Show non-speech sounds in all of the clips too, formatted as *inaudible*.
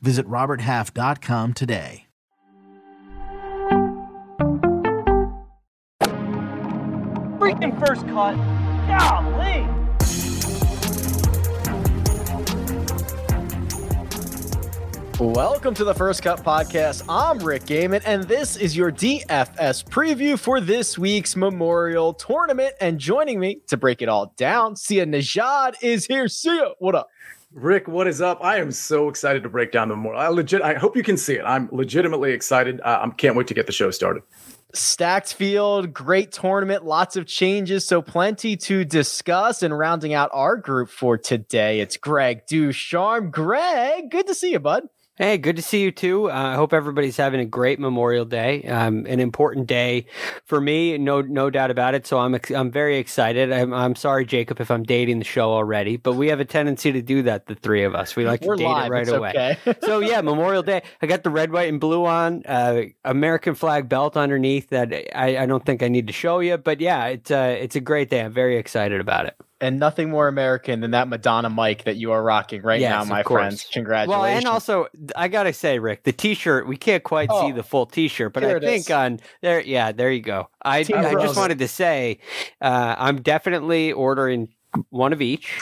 Visit RobertHalf.com today. Freaking first cut. Golly. Welcome to the First Cut Podcast. I'm Rick Gehman, and this is your DFS preview for this week's Memorial Tournament. And joining me to break it all down, Sia Nejad is here. Sia, what up? Rick, what is up? I am so excited to break down the Memorial. I legit. I hope you can see it. I'm legitimately excited. Uh, I can't wait to get the show started. Stacked field, great tournament, lots of changes, so plenty to discuss. And rounding out our group for today, it's Greg DuCharme. Greg, good to see you, bud. Hey, good to see you too. Uh, I hope everybody's having a great Memorial Day. Um, an important day for me, no no doubt about it. So I'm ex- I'm very excited. I'm, I'm sorry, Jacob, if I'm dating the show already, but we have a tendency to do that. The three of us, we like We're to date live, it right it's away. okay. *laughs* so yeah, Memorial Day. I got the red, white, and blue on. Uh, American flag belt underneath that. I, I don't think I need to show you, but yeah, it's uh, it's a great day. I'm very excited about it. And nothing more American than that Madonna mic that you are rocking right Yes, now, my friends. Congratulations. Well, and also I gotta say, Rick, the T-shirt we can't quite see Oh, the full T-shirt, but I think is. on there, yeah, there you go. I I just wanted to say, uh, I'm definitely ordering one of each.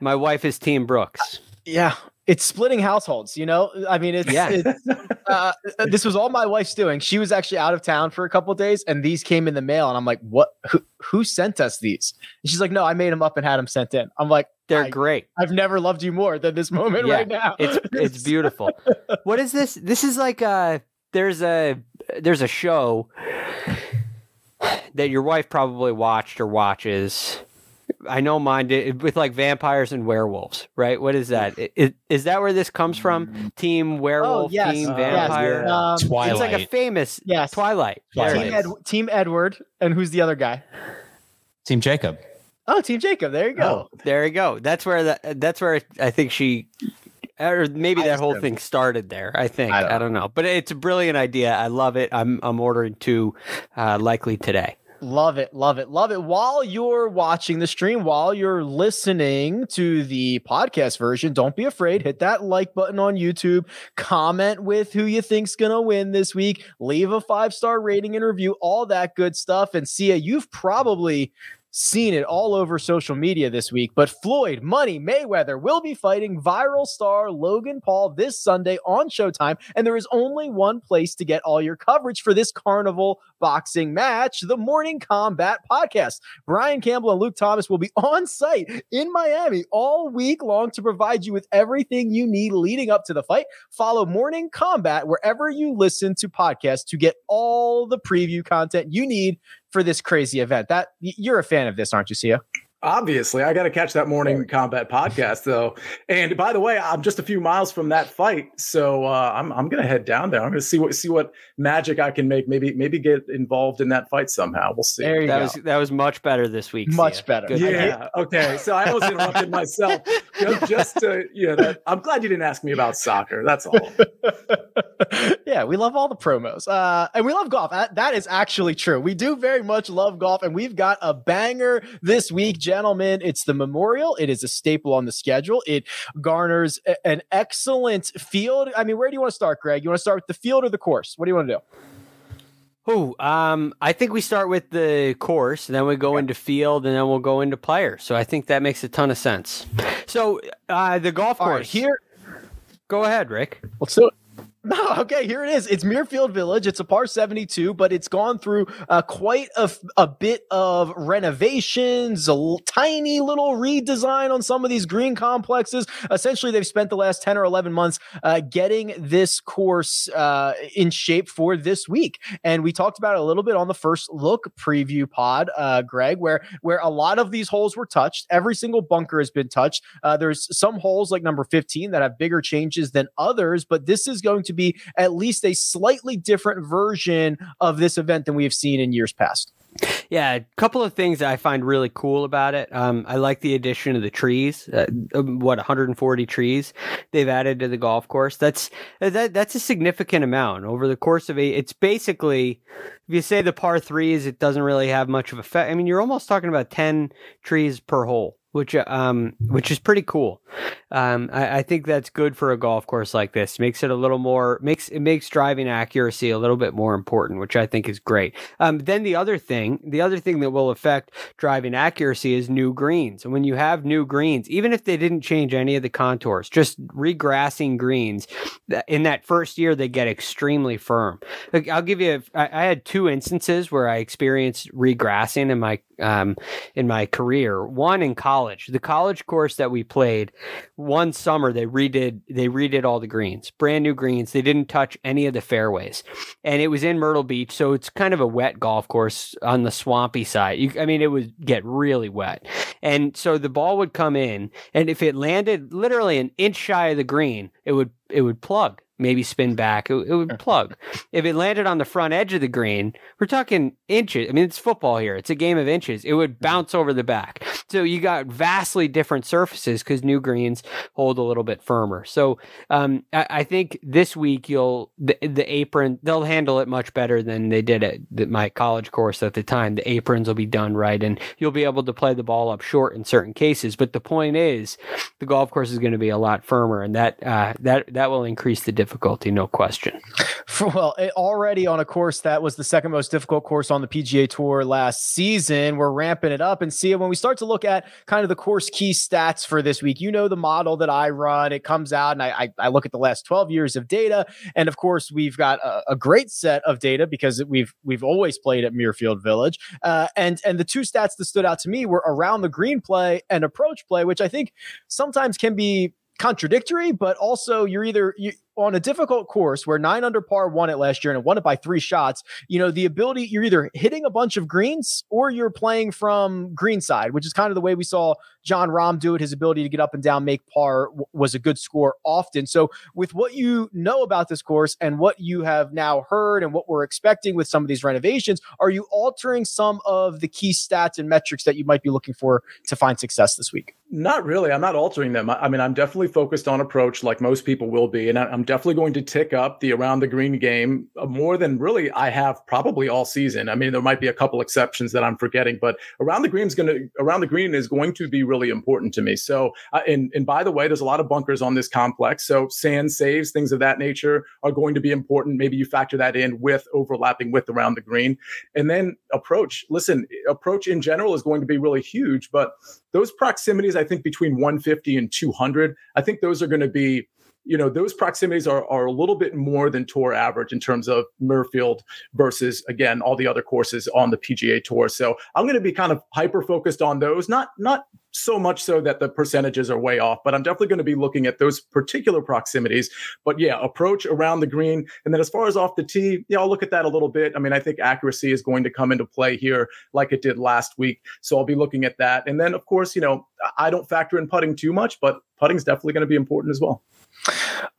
My wife is Team Brooks. yeah, it's splitting households. You know, I mean, it's, Yeah. it's *laughs* uh, this was all my wife's doing. She was actually out of town for a couple of days, and these came in the mail, and I'm like, "What? Who, who sent us these?" And she's like, "No, I made them up and had them sent in." I'm like, They're great. "I've never loved you more than this moment Yeah, right now." It's it's *laughs* beautiful. what is this? This is like a there's a there's a show that your wife probably watched or watches. I know mine did with like vampires and werewolves, right? What is that? I- i- Is, that where this comes from? Team werewolf, Oh, yes, team uh, vampire. yes. Um, Twilight. It's like a famous Yes. Twilight. There Team, Ed. Team Edward, and who's the other guy? Team Jacob. Oh, Team Jacob. There you go. There you go. That's where that. That's where I think she, or maybe that whole thing started there. I think I I don't don't, know, but it's a brilliant idea. I love it. I'm I'm ordering two, uh, likely today. Love it, love it, love it. While you're watching the stream, while you're listening to the podcast version, don't be afraid. Hit that like button on YouTube. Comment with who you think's gonna win this week. Leave a five star rating and review, all that good stuff. And Sia, you've probably seen it all over social media this week. But Floyd Money Mayweather will be fighting viral star Logan Paul this Sunday on Showtime. And there is only one place to get all your coverage for this carnival boxing match the Morning Combat Podcast. Brian Campbell and Luke Thomas will be *laughs* on site in Miami all week long to provide you with everything you need leading up to the fight. Follow Morning Combat wherever you listen to podcasts to get all the preview content you need for this crazy event. That you're a fan of this, aren't you, Sia? Obviously, I got to catch that morning combat podcast though. And by the way, I'm just a few miles from that fight, so uh, I'm I'm gonna head down there. I'm gonna see what see what magic I can make. Maybe maybe get involved in that fight somehow. We'll see. There you That go. was that was much better this week. Much Sia. better. Good. yeah. Okay. So I almost interrupted *laughs* myself. Just, just to you know, that, I'm glad you didn't ask me about soccer. That's all. *laughs* yeah, we love all the promos. Uh, and we love golf. That, that is actually true. We do very much love golf, and we've got a banger this week, gentlemen. It's the Memorial. It is a staple on the schedule. It garners a- an excellent field. I mean, where do you want to start, Greg? You want to start with the field or the course? What do you want to do? Ooh, um, I think we start with the course, and then we go into field, and then we'll go into players. So I think that makes a ton of sense. So uh, the golf All course. right, here. Go ahead, Rick. Let's do it. *laughs* No, okay, here it is. It's Muirfield Village. It's a par 72, but it's gone through uh, quite a bit of renovations, a l- tiny little redesign on some of these green complexes. Essentially, they've spent the last 10 or 11 months uh, getting this course uh, in shape for this week. And we talked about it a little bit on the first look preview pod, uh, Greg, where, where a lot of these holes were touched. Every single bunker has been touched. Uh, there's some holes like number 15 that have bigger changes than others, but this is going to to be at least a slightly different version of this event than we have seen in years past. Yeah, a couple of things that I find really cool about it. Um, I like the addition of the trees. Uh, um, what 140 trees they've added to the golf course. That's that that's a significant amount over the course of a. It's basically if you say the par threes, it doesn't really have much of effect. I mean, you're almost talking about 10 trees per hole which um which is pretty cool. Um, I, I, think that's good for a golf course like this. Makes it a little more makes it makes driving accuracy a little bit more important, which I think is great. Um, then the other thing, the other thing that will affect driving accuracy is new greens. And when you have new greens, even if they didn't change any of the contours, just regrassing greens, in that first year they get extremely firm. Like, I'll give you. A, I, I had two instances where I experienced regrassing in my um, in my career. One in college, the college course that we played, one summer they redid they redid all the greens, brand new greens. They didn't touch any of the fairways, and it was in Myrtle Beach, so it's kind of a wet golf course on the swampy side. You, I mean, it would get really wet, and so the ball would come in, and if it landed literally an inch shy of the green, it would it would plug maybe spin back. It, it, would plug. if it landed on the front edge of the green, we're talking inches. I mean, it's football here. It's a game of inches. It would bounce over the back. So you got vastly different surfaces because new greens hold a little bit firmer. So um, I, I, think this week you'll the, the apron they'll handle it much better than they did at the, my college course at the time. The aprons will be done right, and you'll be able to play the ball up short in certain cases. But the point is, the golf course is going to be a lot firmer, and that uh, that that will increase the difficulty difficulty, no question. Well, it, already on a course that was the second most difficult course on the PGA Tour last season, we're ramping it up and see when we start to look at kind of the course key stats for this week. You know the model that I run; it comes out, and I I, I look at the last twelve years of data, and of course we've got a, a great set of data because we've we've always played at Muirfield Village, uh, and and the two stats that stood out to me were around the green play and approach play, which I think sometimes can be contradictory, but also you're either you, on a difficult course where nine under par won it last year and won it by three shots, you know, the ability you're either hitting a bunch of greens or you're playing from greenside, which is kind of the way we saw Jon Rahm do it. His ability to get up and down, make par w- was a good score often. So, with what you know about this course and what you have now heard and what we're expecting with some of these renovations, are you altering some of the key stats and metrics that you might be looking for to find success this week? Not really. I'm not altering them. I, mean, I'm definitely focused on approach like most people will be. And I'm definitely going to tick up the around the green game uh, more than really I have probably all season. I mean, there might be a couple exceptions that I'm forgetting, but around the green is going to, around the green is going to be really important to me. So, uh, and, and by the way, there's a lot of bunkers on this complex. So sand saves, things of that nature are going to be important. Maybe you factor that in with overlapping with around the green. And then approach. Listen, approach in general is going to be really huge, but those proximities, I think between 150 and 200, I think those are going to be you know those proximities are, are a little bit more than tour average in terms of Muirfield versus again all the other courses on the PGA Tour. So I'm going to be kind of hyper focused on those, not not so much so that the percentages are way off, but I'm definitely going to be looking at those particular proximities. But yeah, approach around the green. And then as far as off the tee, yeah, I'll look at that a little bit. I mean, I think accuracy is going to come into play here like it did last week. So I'll be looking at that. And then, of course, you know, I don't factor in putting too much, but putting is definitely going to be important as well.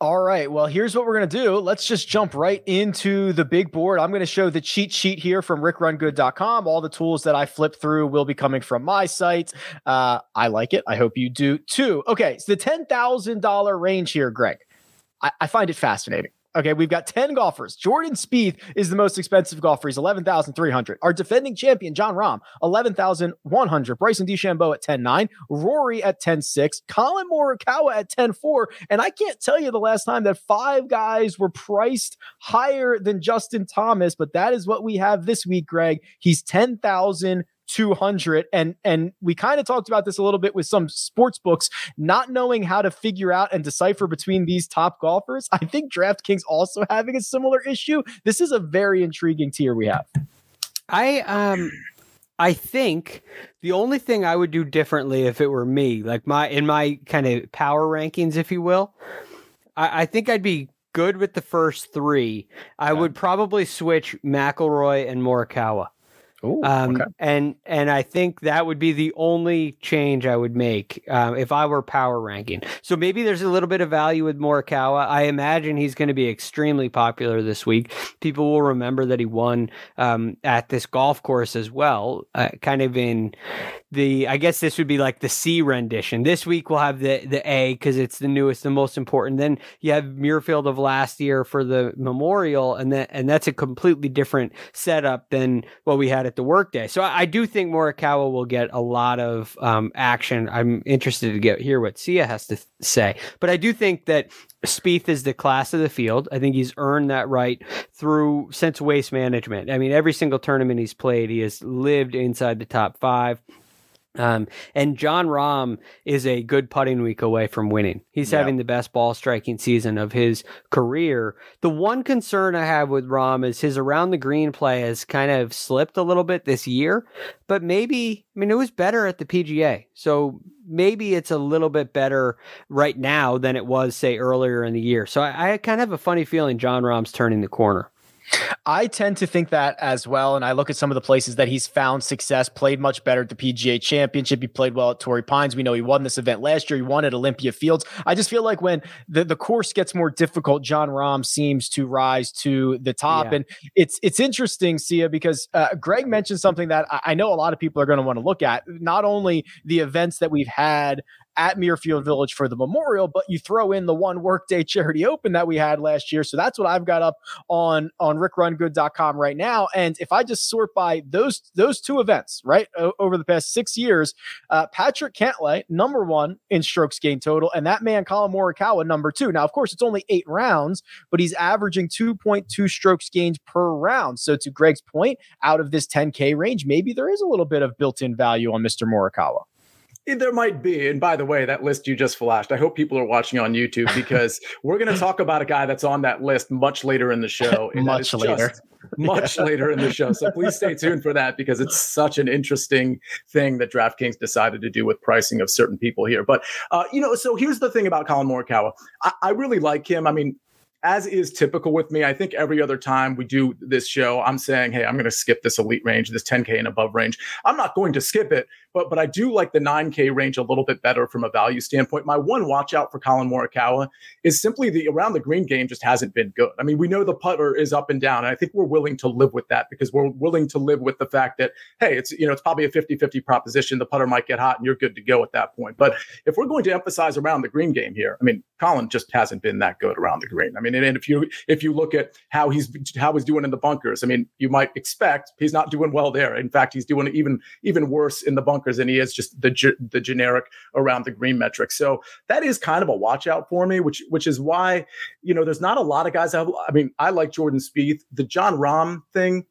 All right. Well, here's what we're going to do. Let's just jump right into the big board. I'm going to show the cheat sheet here from rickrungood.com. All the tools that I flip through will be coming from my site. Uh, I like it. I hope you do too. Okay. So the $10,000 range here, Greg, I, I find it fascinating. Okay, we've got 10 golfers. Jordan Spieth is the most expensive golfer. He's 11,300. Our defending champion, Jon Rahm, 11,100. Bryson DeChambeau at 10.9. Rory at 10.6. Collin Morikawa at 10.4. And I can't tell you the last time that five guys were priced higher than Justin Thomas, but that is what we have this week, Greg. He's 10,000 200 and and we kind of talked about this a little bit with some sports books. Not knowing how to figure out and decipher between these top golfers i think draftkings also having a similar issue. This is a very intriguing tier we have. I um I think the only thing I would do differently if it were me, like my in my kind of power rankings, if you will, I, I think I'd be good with the first three. I would probably switch McIlroy and Morikawa. Ooh, Um, okay. and and I think that would be the only change I would make um, if I were power ranking. So maybe there's a little bit of value with Morikawa. I imagine he's going to be extremely popular this week. People will remember that he won um, at this golf course as well, uh, kind of in the. I guess this would be like the C rendition. This week we'll have the the A because it's the newest, the most important. Then you have Muirfield of last year for the Memorial, and that and that's a completely different setup than what we had at the workday. So I, I do think Morikawa will get a lot of um, action. I'm interested to get hear what Sia has to th- say, but I do think that Spieth is the class of the field. I think he's earned that right through since waste management. I mean, every single tournament he's played, he has lived inside the top five. Um, and Jon Rahm is a good putting week away from winning. He's Yeah. having the best ball striking season of his career. The one concern I have with Rahm is his around the green play has kind of slipped a little bit this year, but maybe, I mean, it was better at the PGA. So maybe it's a little bit better right now than it was, say, earlier in the year. So I, I kind of have a funny feeling Jon Rahm's turning the corner. I tend to think that as well. And I look at some of the places that he's found success, played much better at the PGA Championship. He played well at Torrey Pines. We know he won this event last year. He won at Olympia Fields. I just feel like when the, the course gets more difficult, Jon Rahm seems to rise to the top. Yeah. And it's it's interesting, Sia, because uh, Greg mentioned something that I, I know a lot of people are going to want to look at. Not only the events that we've had at Muirfield Village for the memorial, but you throw in the one workday charity open that we had last year. So that's what I've got up on on rickrungood.com right now. And if I just sort by those those two events, right, o- over the past six years, uh, Patrick Cantlay, number one in strokes gained total, and that man Collin Morikawa, number two. Now, of course, it's only eight rounds, but he's averaging 2.2 strokes gained per round. So to Greg's point, out of this 10K range, maybe there is a little bit of built-in value on Mr. Morikawa. Eh, There might be. And by the way, that list you just flashed, I hope people are watching on YouTube *laughs* because we're going to talk about a guy that's on that list much later in the show. *laughs* Much later. *laughs* Much later in the show. So please stay tuned for that because it's such an interesting thing that DraftKings decided to do with pricing of certain people here. But, uh, you know, so here's the thing about Collin Morikawa. I, I really like him. I mean, as is typical with me, I think every other time we do this show, I'm saying, hey, I'm going to skip this elite range, this 10K and above range. I'm not going to skip it, but but I do like the 9K range a little bit better from a value standpoint. My one watch out for Collin Morikawa is simply the around the green game just hasn't been good. I mean, we know the putter is up and down, and I think we're willing to live with that because we're willing to live with the fact that, hey, it's you know, it's probably a 50-50 proposition. The putter might get hot and you're good to go at that point. But if we're going to emphasize around the green game here, I mean, Collin just hasn't been that good around the green. I mean, and, if you if you look at how he's how he's doing in the bunkers, I mean, you might expect he's not doing well there. In fact, he's doing even even worse in the bunkers than he is just the the generic around the green metric. So that is kind of a watch out for me, which which is why you know there's not a lot of guys. I, I mean, I like Jordan Spieth. The Jon Rahm thing,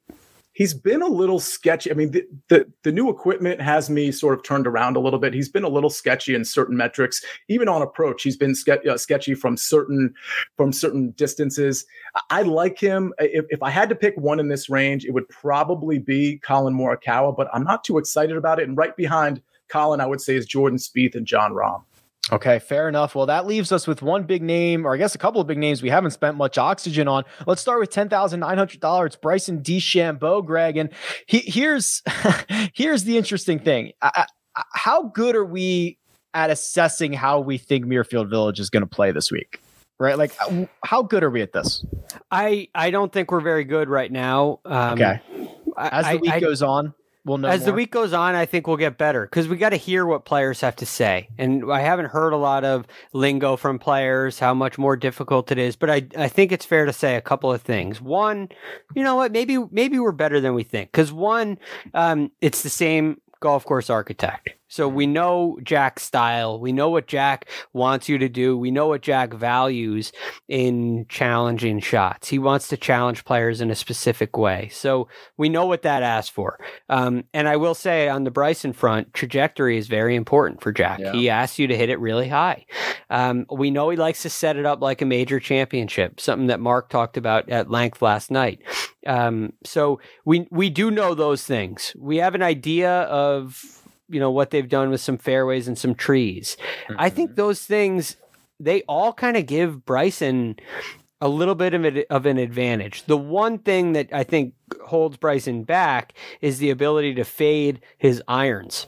he's been a little sketchy. I mean, the, the the new equipment has me sort of turned around a little bit. He's been a little sketchy in certain metrics, even on approach. He's been ske- uh, sketchy from certain from certain distances. I, I like him. If, if I had to pick one in this range, it would probably be Collin Morikawa, but I'm not too excited about it. And right behind Collin, I would say is Jordan Spieth and Jon Rahm. Okay, fair enough. Well, that leaves us with one big name, or I guess a couple of big names we haven't spent much oxygen on. Let's start with ten thousand nine hundred dollars. Bryson DeChambeau, Greg, and he, here's *laughs* here's the interesting thing. I, I, how good are we at assessing how we think Muirfield Village is going to play this week? Right, like uh, how good are we at this? I I don't think we're very good right now. Um, Okay, as the week I- goes on, we'll know. as the week goes on, I think we'll get better because we got to hear what players have to say. And I haven't heard a lot of lingo from players, how much more difficult it is. But I, I think it's fair to say a couple of things. One, you know what? Maybe maybe we're better than we think. Because one, um, it's the same golf course architect. So we know Jack's style. We know what Jack wants you to do. We know what Jack values in challenging shots. He wants to challenge players in a specific way. So we know what that asks for. Um, and I will say on the Bryson front, trajectory is very important for Jack. Yeah. He asks you to hit it really high. Um, we know he likes to set it up like a major championship, something that Mark talked about at length last night. Um, so we we do know those things. We have an idea of you know what they've done with some fairways and some trees. I think mm-hmm. those things they all kind of give Bryson a little bit of, it, of an advantage. The one thing that I think holds Bryson back is the ability to fade his irons.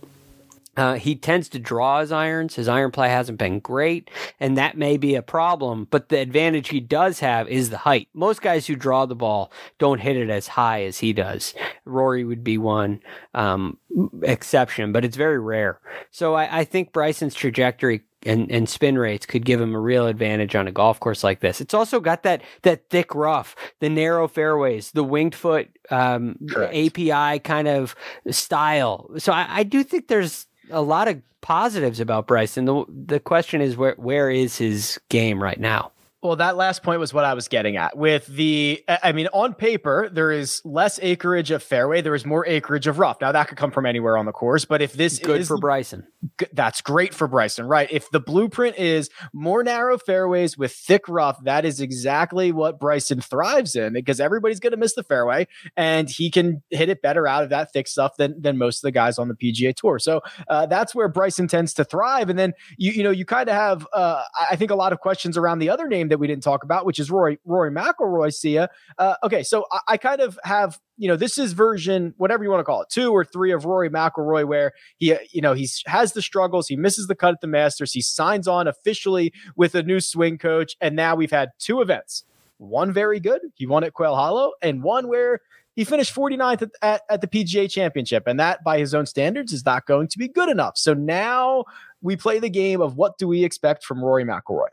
Uh, he tends to draw his irons. His iron play hasn't been great, and that may be a problem. But the advantage he does have is the height. Most guys who draw the ball don't hit it as high as he does. Rory would be one um, exception, but it's very rare. So I, I think Bryson's trajectory and, and spin rates could give him a real advantage on a golf course like this. It's also got that that thick rough, the narrow fairways, the winged foot um, API kind of style. So I, I do think there's a lot of positives about Bryson. The the question is where where is his game right now? Well, that last point was what I was getting at. With the, I mean, on paper, there is less acreage of fairway. There is more acreage of rough. Now, that could come from anywhere on the course, but if this good is for Bryson, that's great for Bryson, right? If the blueprint is more narrow fairways with thick rough, that is exactly what Bryson thrives in because everybody's going to miss the fairway and he can hit it better out of that thick stuff than, than most of the guys on the PGA Tour. So uh, that's where Bryson tends to thrive. And then, you, you know, you kind of have, uh, I think, a lot of questions around the other name that we didn't talk about, which is Rory Rory McIlroy. Sia. Uh, okay, so I, I, kind of have you know this is version whatever you want to call it, two or three of Rory McIlroy, where he you know he has the struggles, he misses the cut at the Masters, he signs on officially with a new swing coach, and now we've had two events. One very good, he won at Quail Hollow, and one where he finished 49th at, at, at, the PGA Championship, and that, by his own standards, is not going to be good enough. So now we play the game of what do we expect from Rory McIlroy?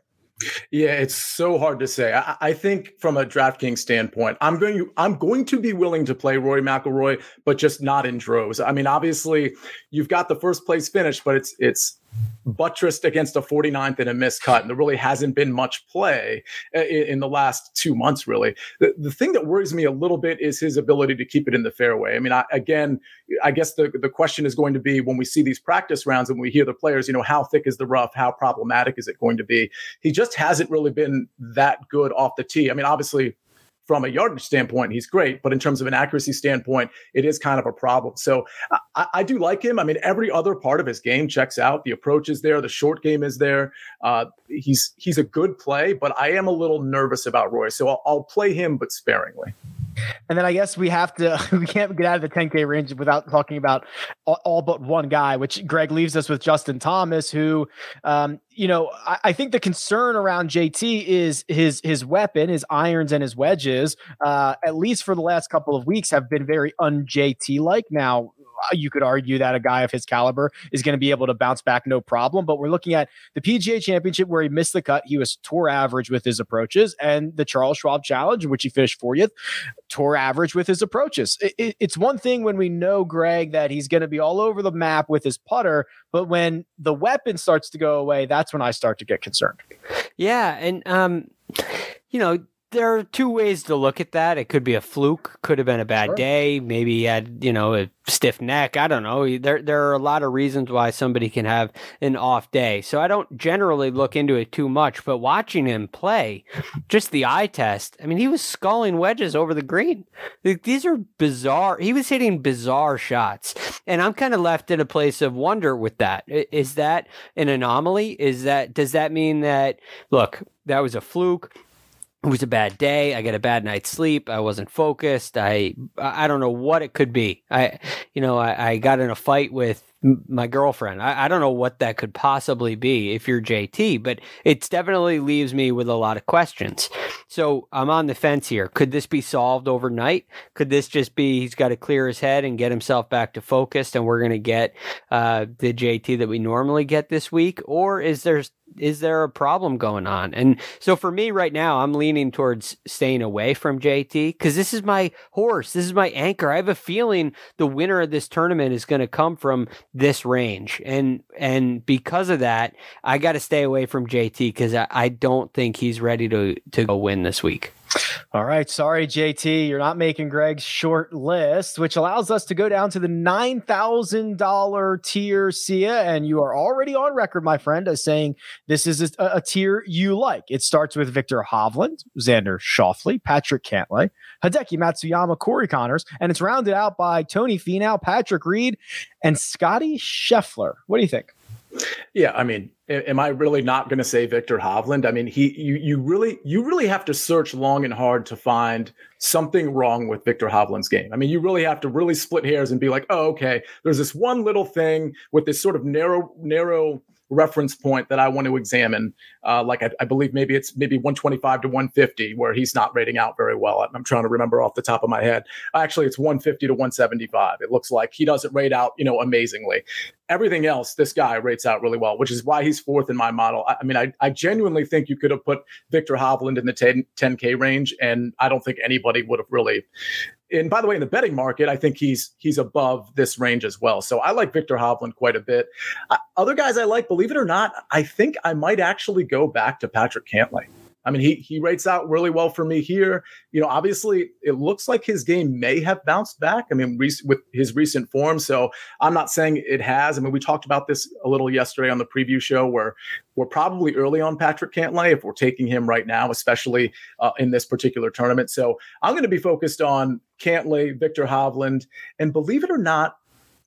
Yeah, it's so hard to say. I, I, think from a DraftKings standpoint, I'm going to I'm going to be willing to play Rory McIlroy, but just not in droves. I mean, obviously, you've got the first place finish, but it's it's buttressed against a 49th and a missed cut. And there really hasn't been much play uh, in, in the last two months, really. The, the thing that worries me a little bit is his ability to keep it in the fairway. I mean, I, again, I guess the, the question is going to be when we see these practice rounds and we hear the players, you know, how thick is the rough? How problematic is it going to be? He just hasn't really been that good off the tee. I mean, obviously, from a yardage standpoint, he's great, but in terms of an accuracy standpoint, it is kind of a problem. So I, I, do like him. I mean, every other part of his game checks out. The approach is there, the short game is there. Uh, he's he's a good play, but I am a little nervous about Roy, so I'll, I'll play him, but sparingly. And then I guess we have to *laughs* we can't get out of the 10K range without talking about all, but one guy, which Greg leaves us with Justin Thomas, who um, you know, I, I, think the concern around JT is his his weapon, his irons and his wedges, uh, at least for the last couple of weeks, have been very un JT like. Now, you could argue that a guy of his caliber is going to be able to bounce back no problem. But we're looking at the PGA Championship where he missed the cut. He was tour average with his approaches, and the Charles Schwab Challenge, in which he finished 40th, tour average with his approaches. It, it, it's one thing when we know Greg that he's going to be all over the map with his putter, but when the weapon starts to go away, that's when I start to get concerned. Yeah, and um, you know there are two ways to look at that. It could be a fluke, could have been a bad sure. day, maybe he had, you know, a stiff neck. I don't know. There there are a lot of reasons why somebody can have an off day. So I don't generally look into it too much, but watching him play, just the eye test, I mean, he was sculling wedges over the green. These are bizarre. He was hitting bizarre shots. And I'm kind of left in a place of wonder with that. Is that an anomaly? Is that does that mean that look, that was a fluke? It was a bad day. I got a bad night's sleep. I wasn't focused. I I don't know what it could be. I you know I, I got in a fight with my girlfriend. I, I don't know what that could possibly be if you're JT, but it definitely leaves me with a lot of questions. So I'm on the fence here. Could this be solved overnight? Could this just be he's got to clear his head and get himself back to focused, and we're going to get uh, the JT that we normally get this week, or is there is there a problem going on? And so for me right now, I'm leaning towards staying away from JT because this is my horse. This is my anchor. I have a feeling the winner of this tournament is going to come from this range. And and because of that, I got to stay away from JT because I, I don't think he's ready to to go win this week. All right. Sorry, JT. You're not making Greg's short list, which allows us to go down to the $9,000 tier, Sia. And you are already on record, my friend, as saying this is a, a tier you like. It starts with Viktor Hovland, Xander Schauffele, Patrick Cantlay, Hideki Matsuyama, Corey Conners, and it's rounded out by Tony Finau, Patrick Reed, and Scotty Scheffler. What do you think? Yeah, I mean, am I really not going to say Viktor Hovland? I mean, he you you really you really have to search long and hard to find something wrong with Viktor Hovland's game. I mean, you really have to really split hairs and be like, "Oh, okay, there's this one little thing with this sort of narrow narrow reference point that I want to examine. Uh, like I, I, believe maybe it's maybe 125 to 150 where he's not rating out very well. I'm trying to remember off the top of my head. Actually, it's 150 to 175. It looks like he doesn't rate out, you know, amazingly. Everything else, this guy rates out really well, which is why he's fourth in my model. I, I mean, I, I genuinely think you could have put Viktor Hovland in the 10, 10K range, and I don't think anybody would have really and by the way, in the betting market, I think he's he's above this range as well. So I like Viktor Hovland quite a bit. Uh, other guys I like, believe it or not, I think I might actually go back to Patrick Cantlay. I mean, he he rates out really well for me here. You know, obviously, it looks like his game may have bounced back. I mean, with his recent form. So I'm not saying it has. I mean, we talked about this a little yesterday on the preview show, where we're probably early on Patrick Cantlay if we're taking him right now, especially uh, in this particular tournament. So I'm going to be focused on Cantlay, Viktor Hovland, and believe it or not,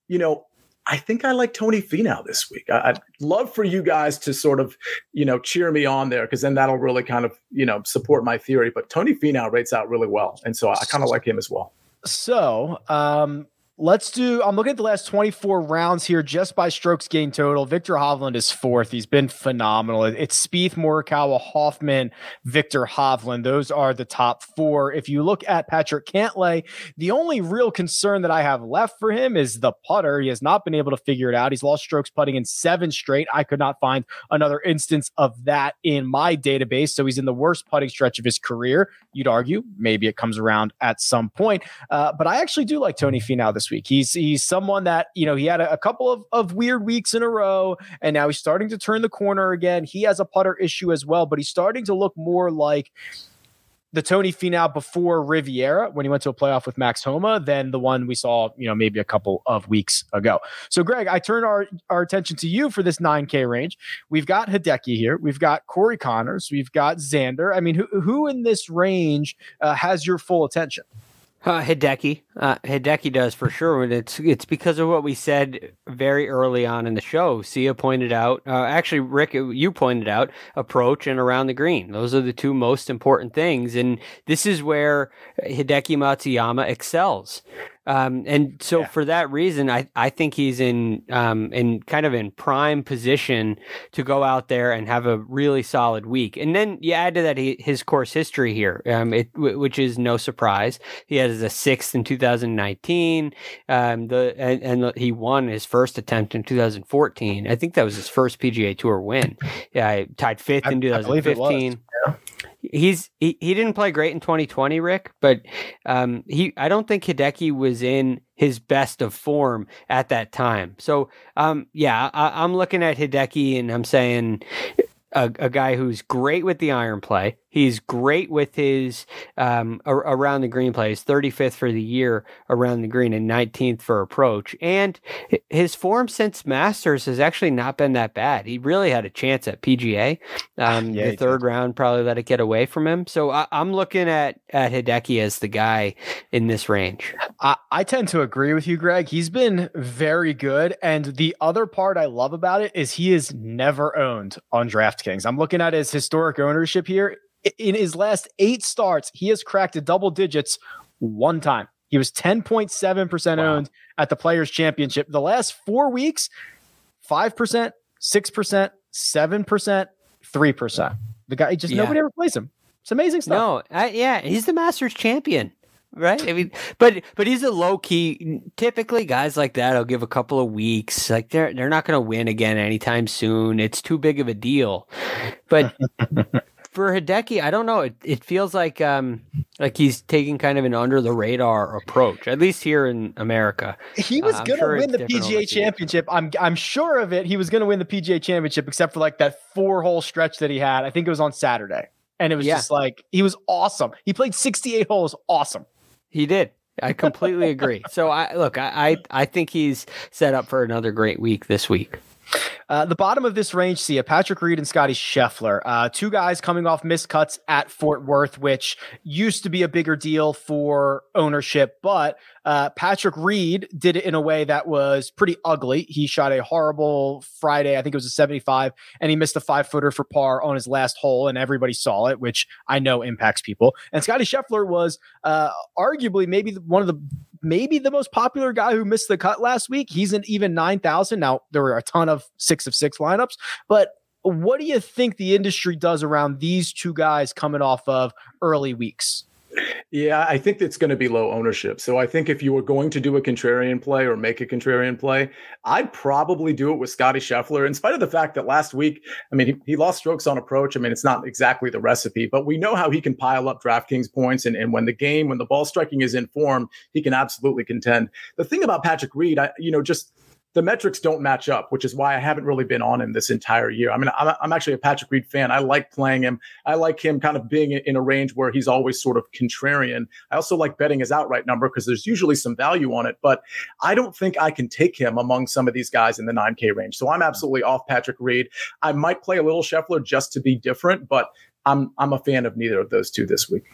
you know, I think I like Tony Finau this week. I, would love for you guys to sort of, you know, cheer me on there because then that'll really kind of, you know, support my theory. But Tony Finau rates out really well, and so I kind of like him as well. So, um, Let's do. I'm looking at the last 24 rounds here just by strokes gained total. Viktor Hovland is fourth. He's been phenomenal. It's Spieth, Morikawa, Hoffman, Viktor Hovland. Those are the top four. If you look at Patrick Cantlay, the only real concern that I have left for him is the putter. He has not been able to figure it out. He's lost strokes putting in seven straight. I could not find another instance of that in my database. So he's in the worst putting stretch of his career. You'd argue maybe it comes around at some point. Uh, but I actually do like Tony Finau this this week. He's he's someone that you know he had a, a couple of, of weird weeks in a row, and now he's starting to turn the corner again. He has a putter issue as well, but he's starting to look more like the Tony Finau before Riviera when he went to a playoff with Max Homa than the one we saw, you know, maybe a couple of weeks ago. So, Greg, I turn our, our attention to you for this 9K range. We've got Hideki here. We've got Corey Conners. We've got Xander. I mean, who, who in this range uh, has your full attention? Uh, Hideki, uh, Hideki does for sure, and it's it's because of what we said very early on in the show. Sia pointed out, uh, actually, Rick, you pointed out approach and around the green. Those are the two most important things, and this is where Hideki Matsuyama excels. Um, and so yeah. for that reason, I, I think he's in um, in kind of in prime position to go out there and have a really solid week. And then you add to that he, his course history here, um, it, w- which is no surprise. He has a sixth in 2019. Um, the and, and, he won his first attempt in 2014. I think that was his first PGA Tour win. Yeah, tied fifth I, in 2015 he's he, he didn't play great in 2020 rick but um he i don't think hideki was in his best of form at that time so um yeah I, i'm looking at hideki and i'm saying a, a, guy who's great with the iron play. He's great with his um, around the green play. He's 35th for the year around the green and 19th for approach. And his form since Masters has actually not been that bad. He really had a chance at PGA. Um, yeah, the third did. round probably let it get away from him. So I, am looking at at Hideki as the guy in this range. I, I tend to agree with you, Greg. He's been very good. And the other part I love about it is he is never owned on. DraftKings. I'm looking at his historic ownership here. In his last eight starts, he has cracked the double digits one time. He was 10.7% wow. owned at the Players Championship. The last four weeks, 5%, 6%, 7%, 3%. The guy, just yeah. nobody ever plays him. It's amazing stuff. No, I, yeah, he's the Masters champion right? I mean, but but he's a low key. Typically, guys like that, I'll give a couple of weeks. Like they're they're not going to win again anytime soon. It's too big of a deal. But *laughs* for Hideki, I don't know. It it feels like um like he's taking kind of an under the radar approach, at least here in America. He was uh, going to sure win the PGA Championship. I'm I'm sure of it. He was going to win the PGA Championship, except for like that four hole stretch that he had. I think it was on Saturday. And it was yeah. just like he was awesome. He played 68 holes, awesome. He did. I completely *laughs* agree. So I look, I, I I think he's set up for another great week this week. Uh, the bottom of this range, see Patrick Reed and Scotty Scheffler, uh, two guys coming off missed cuts at Fort Worth, which used to be a bigger deal for ownership, but uh, Patrick Reed did it in a way that was pretty ugly. He shot a horrible Friday, I think it was a 75, and he missed a five footer for par on his last hole, and everybody saw it, which I know impacts people. And Scotty Scheffler was uh, arguably maybe one of the maybe the most popular guy who missed the cut last week. He's an even 9,000. Now, there were a ton of six of six lineups, but what do you think the industry does around these two guys coming off of early weeks? Yeah, I think it's going to be low ownership. So I think if you were going to do a contrarian play or make a contrarian play, I'd probably do it with Scotty Scheffler, in spite of the fact that last week, I mean, he, he lost strokes on approach. I mean, it's not exactly the recipe, but we know how he can pile up DraftKings points. And, and when the game, when the ball striking is in form, he can absolutely contend. The thing about Patrick Reed, I, you know, just the metrics don't match up, which is why I haven't really been on him this entire year. I mean, I'm, I'm, actually a Patrick Reed fan. I like playing him. I like him kind of being in a range where he's always sort of contrarian. I also like betting his outright number because there's usually some value on it, but I don't think I can take him among some of these guys in the 9K range. So I'm mm. absolutely off Patrick Reed. I might play a little Scheffler just to be different, but I'm I'm a fan of neither of those two this week.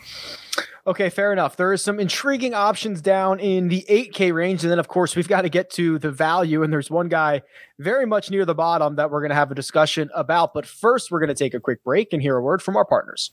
Okay, fair enough. There is some intriguing options down in the 8K range. And then, of course, we've got to get to the value. And there's one guy very much near the bottom that we're going to have a discussion about. But first, we're going to take a quick break and hear a word from our partners.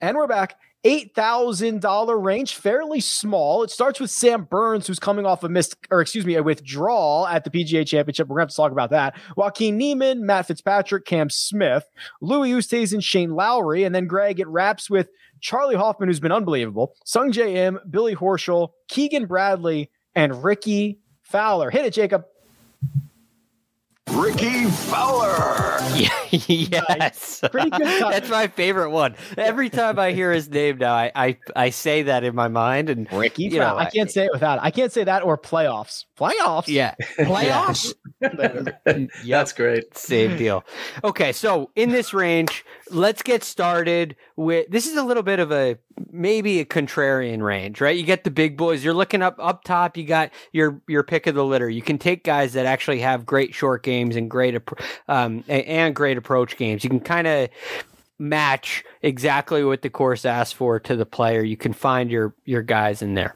And we're back. $8,000 range, fairly small. It starts with Sam Burns, who's coming off a missed, or excuse me, a withdrawal at the PGA Championship. We're going to have to talk about that. Joaquin Niemann, Matt Fitzpatrick, Cam Smith, Louis Oosthuizen, and Shane Lowry, and then Greg, it wraps with Charley Hoffman, who's been unbelievable, Sungjae Im, Billy Horschel, Keegan Bradley, and Rickie Fowler. Hit it, Jacob. Rickie Fowler. *laughs* yes, pretty good. That's my favorite one. Every time I hear his name now, I I, I say that in my mind. And Rickie, you know, I can't say it without. I can't say that or playoffs. Playoffs. Yeah, playoffs. *laughs* That's great. Same deal. Okay, so in this range, let's get started with. This is a little bit of a maybe a contrarian range, right? You get the big boys. You're looking up up top. You got your your pick of the litter. You can take guys that actually have great short games and great um, and great approach games. You can kind of match exactly what the course asks for to the player. You can find your your guys in there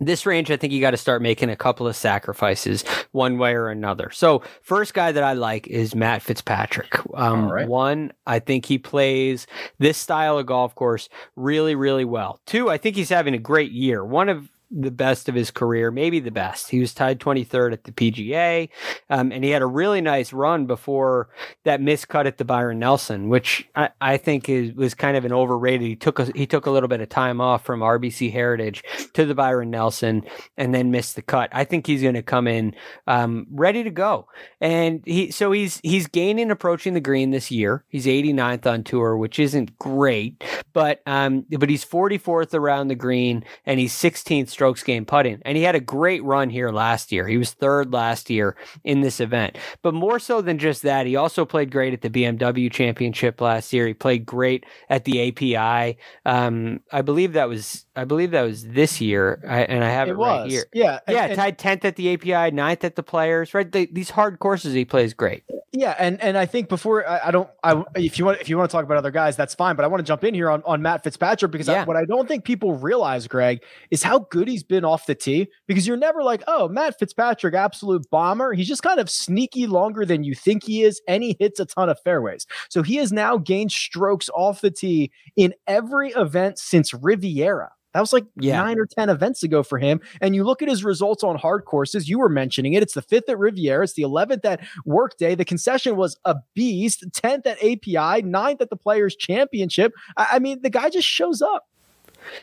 this range, I think you got to start making a couple of sacrifices one way or another. So, first guy that I like is Matt Fitzpatrick. Um, right. One, I think he plays this style of golf course really, really well. Two, I think he's having a great year. One of the best of his career, maybe the best. He was tied 23rd at the PGA, um, and he had a really nice run before that miscut at the Byron Nelson, which I, I think is, was kind of an overrated. He took a, he took a little bit of time off from RBC Heritage to the Byron Nelson, and then missed the cut. I think he's going to come in um, ready to go, and he so he's he's gaining approaching the green this year. He's 89th on tour, which isn't great, but um, but he's 44th around the green, and he's 16th strokes gained putting. And he had a great run here last year. He was third last year in this event. But more so than just that, he also played great at the BMW Championship last year. He played great at the API. Um, I believe that was I believe that was this year, I, and I have it, it right here. Yeah, yeah, and, tied tenth at the API, ninth at the Players. Right, they, these hard courses he plays great. Yeah, and and I think before I, I, don't, I if you want if you want to talk about other guys, that's fine. But I want to jump in here on on Matt Fitzpatrick because yeah. I, what I don't think people realize, Greg, is how good he's been off the tee. Because you're never like, oh, Matt Fitzpatrick, absolute bomber. He's just kind of sneaky longer than you think he is, and he hits a ton of fairways. So he has now gained strokes off the tee in every event since Riviera. That was like Yeah. nine or 10 events ago for him. And you look at his results on hard courses, you were mentioning it. It's the fifth at Riviera, it's the 11th at Workday. The concession was a beast, 10th at API, ninth at the Players Championship. I, I mean, the guy just shows up.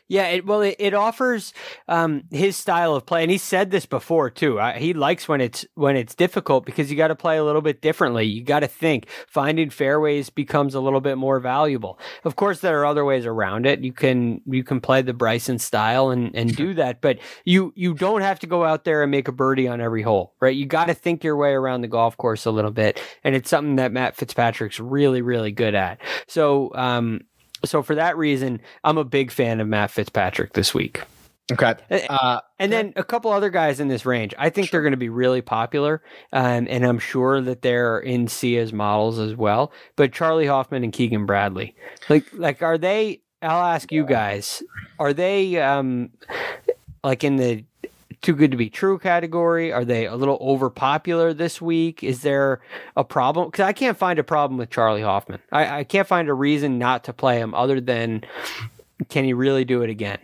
Yeah, it, well, it, it offers um, his style of play, and he said this before too. I, he likes when it's when it's difficult because you got to play a little bit differently. You got to think. Finding fairways becomes a little bit more valuable. Of course, there are other ways around it. You can you can play the Bryson style and and do that, but you you don't have to go out there and make a birdie on every hole, right? You got to think your way around the golf course a little bit, and it's something that Matt Fitzpatrick's really really good at. So. um so for that reason, I'm a big fan of Matt Fitzpatrick this week. Okay. Uh, And then a couple other guys in this range. I think they're going to be really popular, um, and I'm sure that they're in Sia's models as well. But Charley Hoffman and Keegan Bradley, like, like are they? I'll ask you guys: Are they um, like in the too good to be true category? Are they a little overpopular this week? Is there a problem? Because I can't find a problem with Charley Hoffman. I, I can't find a reason not to play him other than can he really do it again?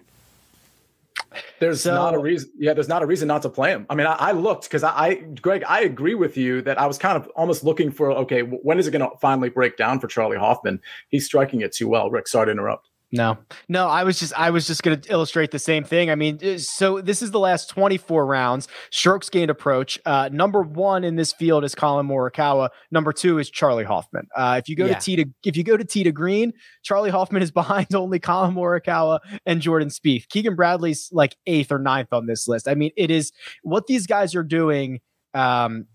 There's So- not a reason. Yeah, there's not a reason not to play him. I mean, I, I looked because I, I, Greg, I agree with you that I was kind of almost looking for, okay, when is it going to finally break down for Charley Hoffman? He's striking it too well. Rick, sorry to interrupt. No, no, I was just I was just going to illustrate the same thing. I mean, uh, so this is the last 24 rounds, strokes gained approach. Uh, number one in this field is Collin Morikawa. Number two is Charley Hoffman. Uh, if you go Yeah. to T to if you go to T to Green, Charley Hoffman is *laughs* behind only Collin Morikawa and Jordan Spieth. Keegan Bradley's like eighth or ninth on this list. I mean, it is what these guys are doing. Um,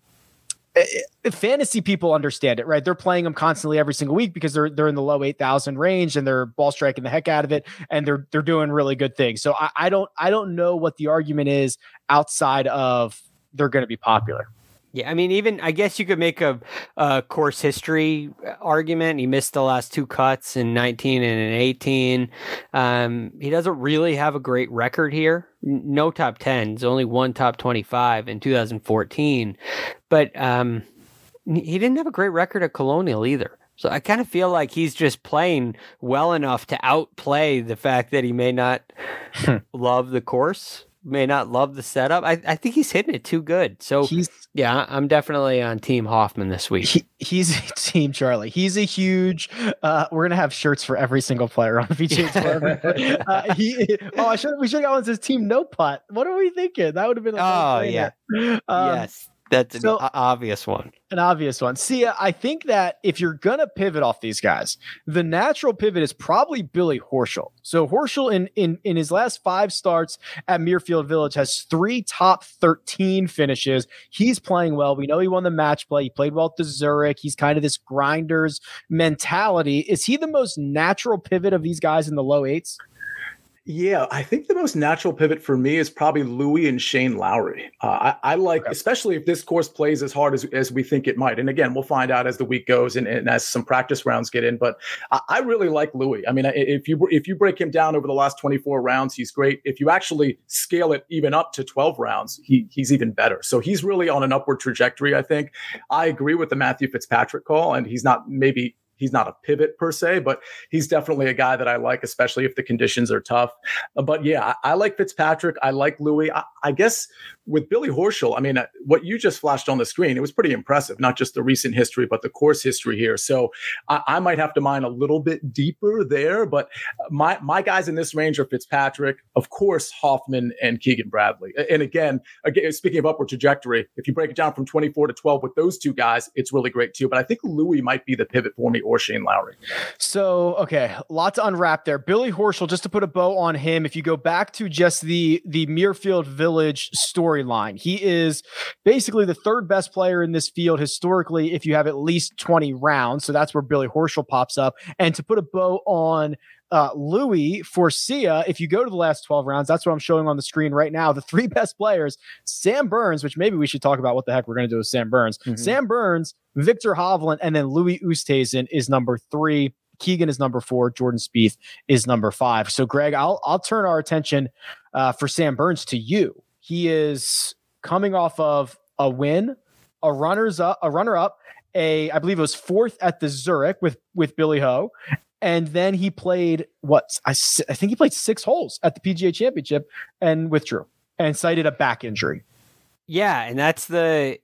Eh, fantasy people understand it, right? They're playing them constantly every single week because they're they're in the low eight thousand range and they're ball striking the heck out of it, and they're they're doing really good things. So I, I don't I don't know what the argument is outside of they're going to be popular. Yeah, I mean, even I guess you could make a, a course history argument. He missed the last two cuts in 19 and in 18. Um, he doesn't really have a great record here. No top 10s, only one top 25 in 2014. But um, he didn't have a great record at Colonial either. So I kind of feel like he's just playing well enough to outplay the fact that he may not love the course, may not love the setup. I, I think he's hitting it too good. So He's yeah, I'm definitely on Team Hoffman this week. he, he's *laughs* team Charley. He's a huge. Uh, we're gonna have shirts for every single player on *laughs* VJ Tour. *laughs* uh, he, oh, I should we should have gone with his team no putt. What are we thinking? That would have been. A Oh, yeah. Um, yes, that's an so- obvious one. an obvious one. See, uh, I think that if you're gonna pivot off these guys, the natural pivot is probably Billy Horschel. So Horschel in in in his last five starts at Muirfield Village has three top 13 finishes. He's playing well. We know he won the match play. He played well at the Zurich. He's kind of this grinders mentality. Is he the most natural pivot of these guys in the low eights? Yeah, I think the most natural pivot for me is probably Louis and Shane Lowry. Uh, I, I like, especially if this course plays as hard as, as we think it might. And again, we'll find out as the week goes and, and as some practice rounds get in. But I, I really like Louis. I mean, if you if you break him down over the last 24 rounds, he's great. If you actually scale it even up to 12 rounds, he he's even better. So he's really on an upward trajectory. I think. I agree with the Matthew Fitzpatrick call, and he's not maybe he's not a pivot per se, but he's definitely a guy that I like, especially if the conditions are tough. Uh, But yeah, I, I like Fitzpatrick. I like Louis. I, I guess with Billy Horschel, I mean, uh, what you just flashed on the screen, it was pretty impressive. Not just the recent history, but the course history here. So I, I might have to mine a little bit deeper there. But my my guys in this range are Fitzpatrick, of course, Hoffman and Keegan Bradley. And again, again, speaking of upward trajectory, if you break it down from 24 to 12 with those two guys, it's really great too. But I think Louis might be the pivot for me or Shane Lowry. So, okay, lots lot to unwrap there. Billy Horschel, just to put a bow on him, if you go back to just the the Muirfield Village storyline, he is basically the third best player in this field historically if you have at least 20 rounds. So that's where Billy Horschel pops up. And to put a bow on uh, Louis Forcia, if you go to the last 12 rounds, that's what I'm showing on the screen right now. The three *laughs* best players, Sam Burns, which maybe we should talk about what the heck we're going to do with Sam Burns. Sam Burns, Viktor Hovland, and then Louis Oosthuizen is number three. Keegan is number four. Jordan Spieth is number five. So, Greg, I'll I'll turn our attention uh, for Sam Burns to you. He is coming off of a win, a runners up, a runner up, a I believe it was fourth at the Zurich with with Billy Ho, and then he played what I, I think he played six holes at the PGA Championship and withdrew and cited a back injury. Yeah, and that's the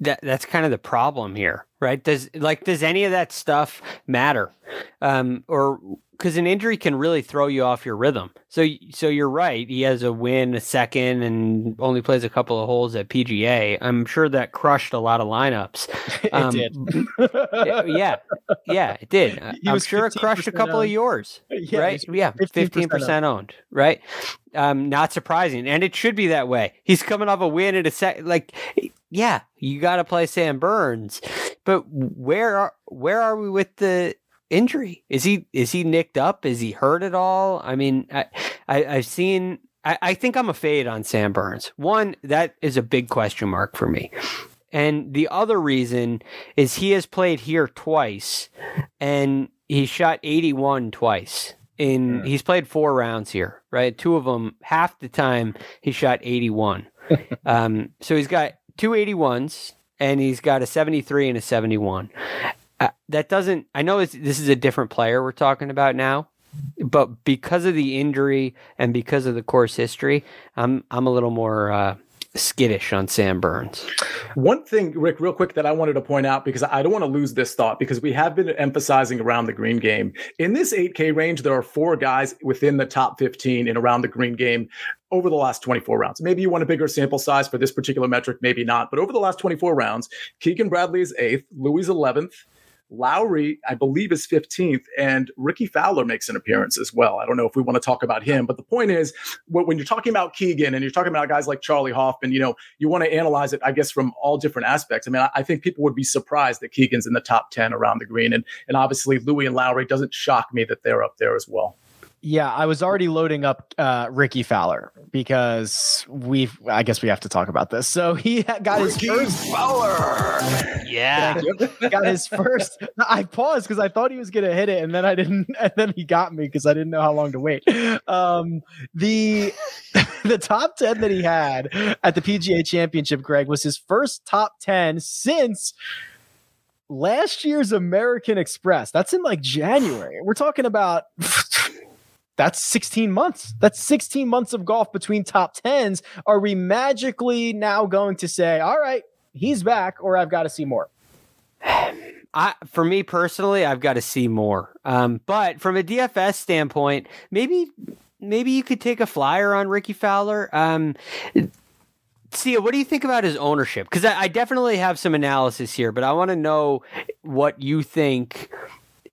that that's kind of the problem here, right? Does like does any of that stuff matter? Um or cuz an injury can really throw you off your rhythm. So so you're right, he has a win, a second and only plays a couple of holes at PGA. I'm sure that crushed a lot of lineups. *laughs* It Um, did. *laughs* yeah. Yeah, it did. He I'm sure it crushed a 15% couple of yours *laughs* Yeah, right? Yeah, 15% owned, right? Um, not surprising, and it should be that way. He's coming off a win at a sec. Like, yeah, you got to play Sam Burns, but where are where are we with the injury? Is he is he nicked up? Is he hurt at all? I mean, I, I I've seen. I, I think I'm a fade on Sam Burns. One, that is a big question mark for me. And the other reason is he has played here twice and he shot 81 twice. In he's played four rounds here, right? Two of them, half the time he shot 81. *laughs* um, so he's got two 81s and he's got a 73 and a 71. Uh, that doesn't. I know it's, this is a different player we're talking about now, but because of the injury and because of the course history, I'm I'm a little more uh, skittish on Sam Burns. One thing, Rick, real quick, that I wanted to point out because I don't want to lose this thought because we have been emphasizing around the green game. In this 8K range, there are four guys within the top 15 in around the green game over the last 24 rounds. Maybe you want a bigger sample size for this particular metric, maybe not. But over the last 24 rounds, Keegan Bradley is eighth, Louis 11th. Lowry, I believe, is 15th, and Rickie Fowler makes an appearance as well. I don't know if we want to talk about him, but the point is, when you're talking about Keegan and you're talking about guys like Charley Hoffman, you know, you want to analyze it, I guess, from all different aspects. I mean, I, think people would be surprised that Keegan's in the top 10 around the green, and and obviously Louis and Lowry doesn't shock me that they're up there as well. Yeah, I was already loading up uh, Rickie Fowler because we've. I guess we have to talk about this. So *laughs* he ha- got his first. Fowler. Yeah. got his first. I paused because I thought he was gonna hit it, and then I didn't. *laughs* And then he got me because I didn't know how long to wait. Um, the *laughs* the top ten that he had at the PGA Championship, Greg, was his first top ten since last year's American Express. That's in like January. We're talking about. That's 16 months. That's 16 months of golf between top 10s. Are we magically now going to say, all right, he's back, or I've got to see more? I, for me personally, I've got to see more. Um, but from a DFS standpoint, maybe maybe you could take a flyer on Rickie Fowler. Um, what do you think about his ownership? Because I, I definitely have some analysis here, but I want to know what you think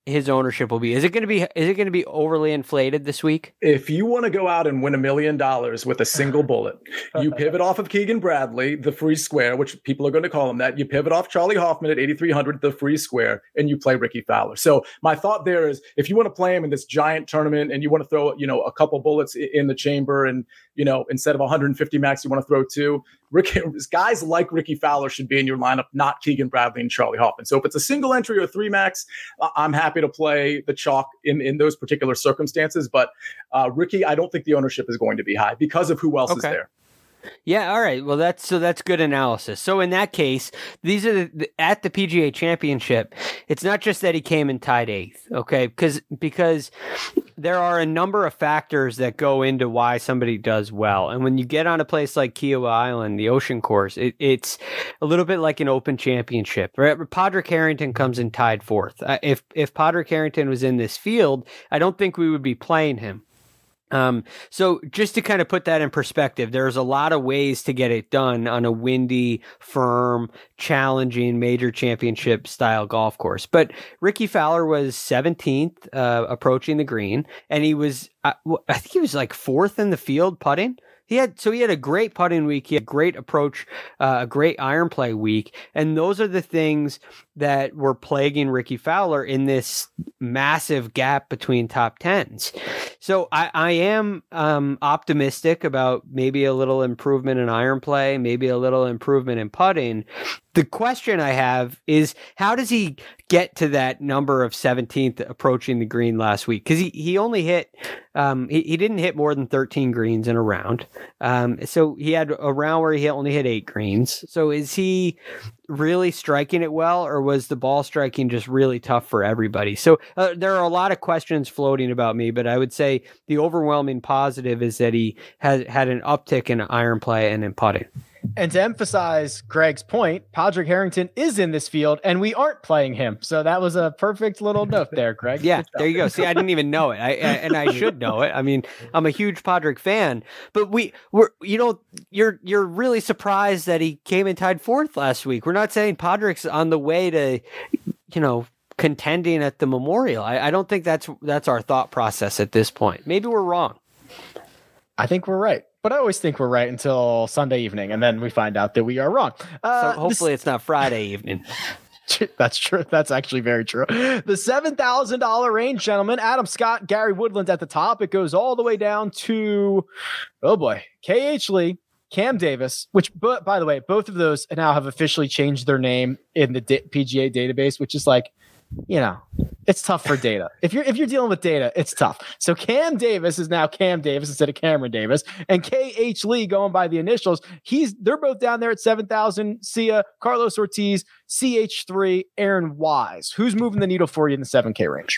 his ownership will be. Is it going to be is it going to be overly inflated this week? If you want to go out and win a million dollars with a single *laughs* bullet, you pivot off of Keegan Bradley, the free square, which people are going to call him that. You pivot off Charley Hoffman at 8,300, the free square, and you play Rickie Fowler. So my thought there is if you want to play him in this giant tournament and you want to throw, you know, a couple bullets in the chamber and, you know, instead of 150 max, you want to throw two, Rickie, guys like Rickie Fowler should be in your lineup, not Keegan Bradley and Charley Hoffman. So if it's a single entry or three max, I'm happy to play the chalk in, in those particular circumstances. But uh, Rickie, I don't think the ownership is going to be high because of who else is there. Yeah, all right. Well, that's so that's good analysis. So in that case, these are the, at the PGA Championship. It's not just that he came in tied eighth, okay? Because because there are a number of factors that go into why somebody does well. And when you get on a place like Kiawah Island, the ocean course, it, it's a little bit like an open championship. Right? Padraig Harrington comes in tied fourth. Uh, if if Padraig Harrington was in this field, I don't think we would be playing him. Um, so just to kind of put that in perspective, there's a lot of ways to get it done on a windy, firm, challenging major championship style golf course. But Rickie Fowler was 17th, uh, approaching the green, and he was, uh, I think he was like fourth in the field putting. He had so he had a great putting week. He had great approach, uh, a great iron play week, and those are the things that were plaguing Rickie Fowler in this massive gap between top tens. So I, I am um, optimistic about maybe a little improvement in iron play, maybe a little improvement in putting. the question I have is how does he get to that number of 17th approaching the green last week? Because he, he only hit, um, he, he didn't hit more than 13 greens in a round. Um, so he had a round where he only hit eight greens. So is he really striking it well, or was the ball striking just really tough for everybody? So uh, there are a lot of questions floating about me, but I would say the overwhelming positive is that he has had an uptick in iron play and in putting. And to emphasize Greg's point, Padraig Harrington is in this field and we aren't playing him. So that was a perfect little *laughs* note there, Greg. yeah, there you go. See, I didn't even know it. I, and I should know it. I mean, I'm a huge Padraig fan, but we were you know, you're you're really surprised that he came and tied fourth last week. We're not saying Padraig's on the way to you know, contending at the Memorial. I, I don't think that's that's our thought process at this point. Maybe we're wrong. I think we're right but I always think we're right until Sunday evening, and then we find out that we are wrong. Uh, so hopefully, this... it's not Friday evening. *laughs* That's true. That's actually very true. The seven thousand dollar range, gentlemen. Adam Scott, Gary Woodland at the top. It goes all the way down to oh boy, KH Lee, Cam Davis. Which, but by the way, both of those now have officially changed their name in the PGA database, which is like you know, it's tough for data. If you're if you're dealing with data, it's tough. So Cam Davis is now Cam Davis instead of Cameron Davis, and KH Lee going by the initials. He's they're both down there at seven thousand. Sia Carlos Ortiz, CH3, Aaron Wise. Who's moving the needle for you in the 7K range?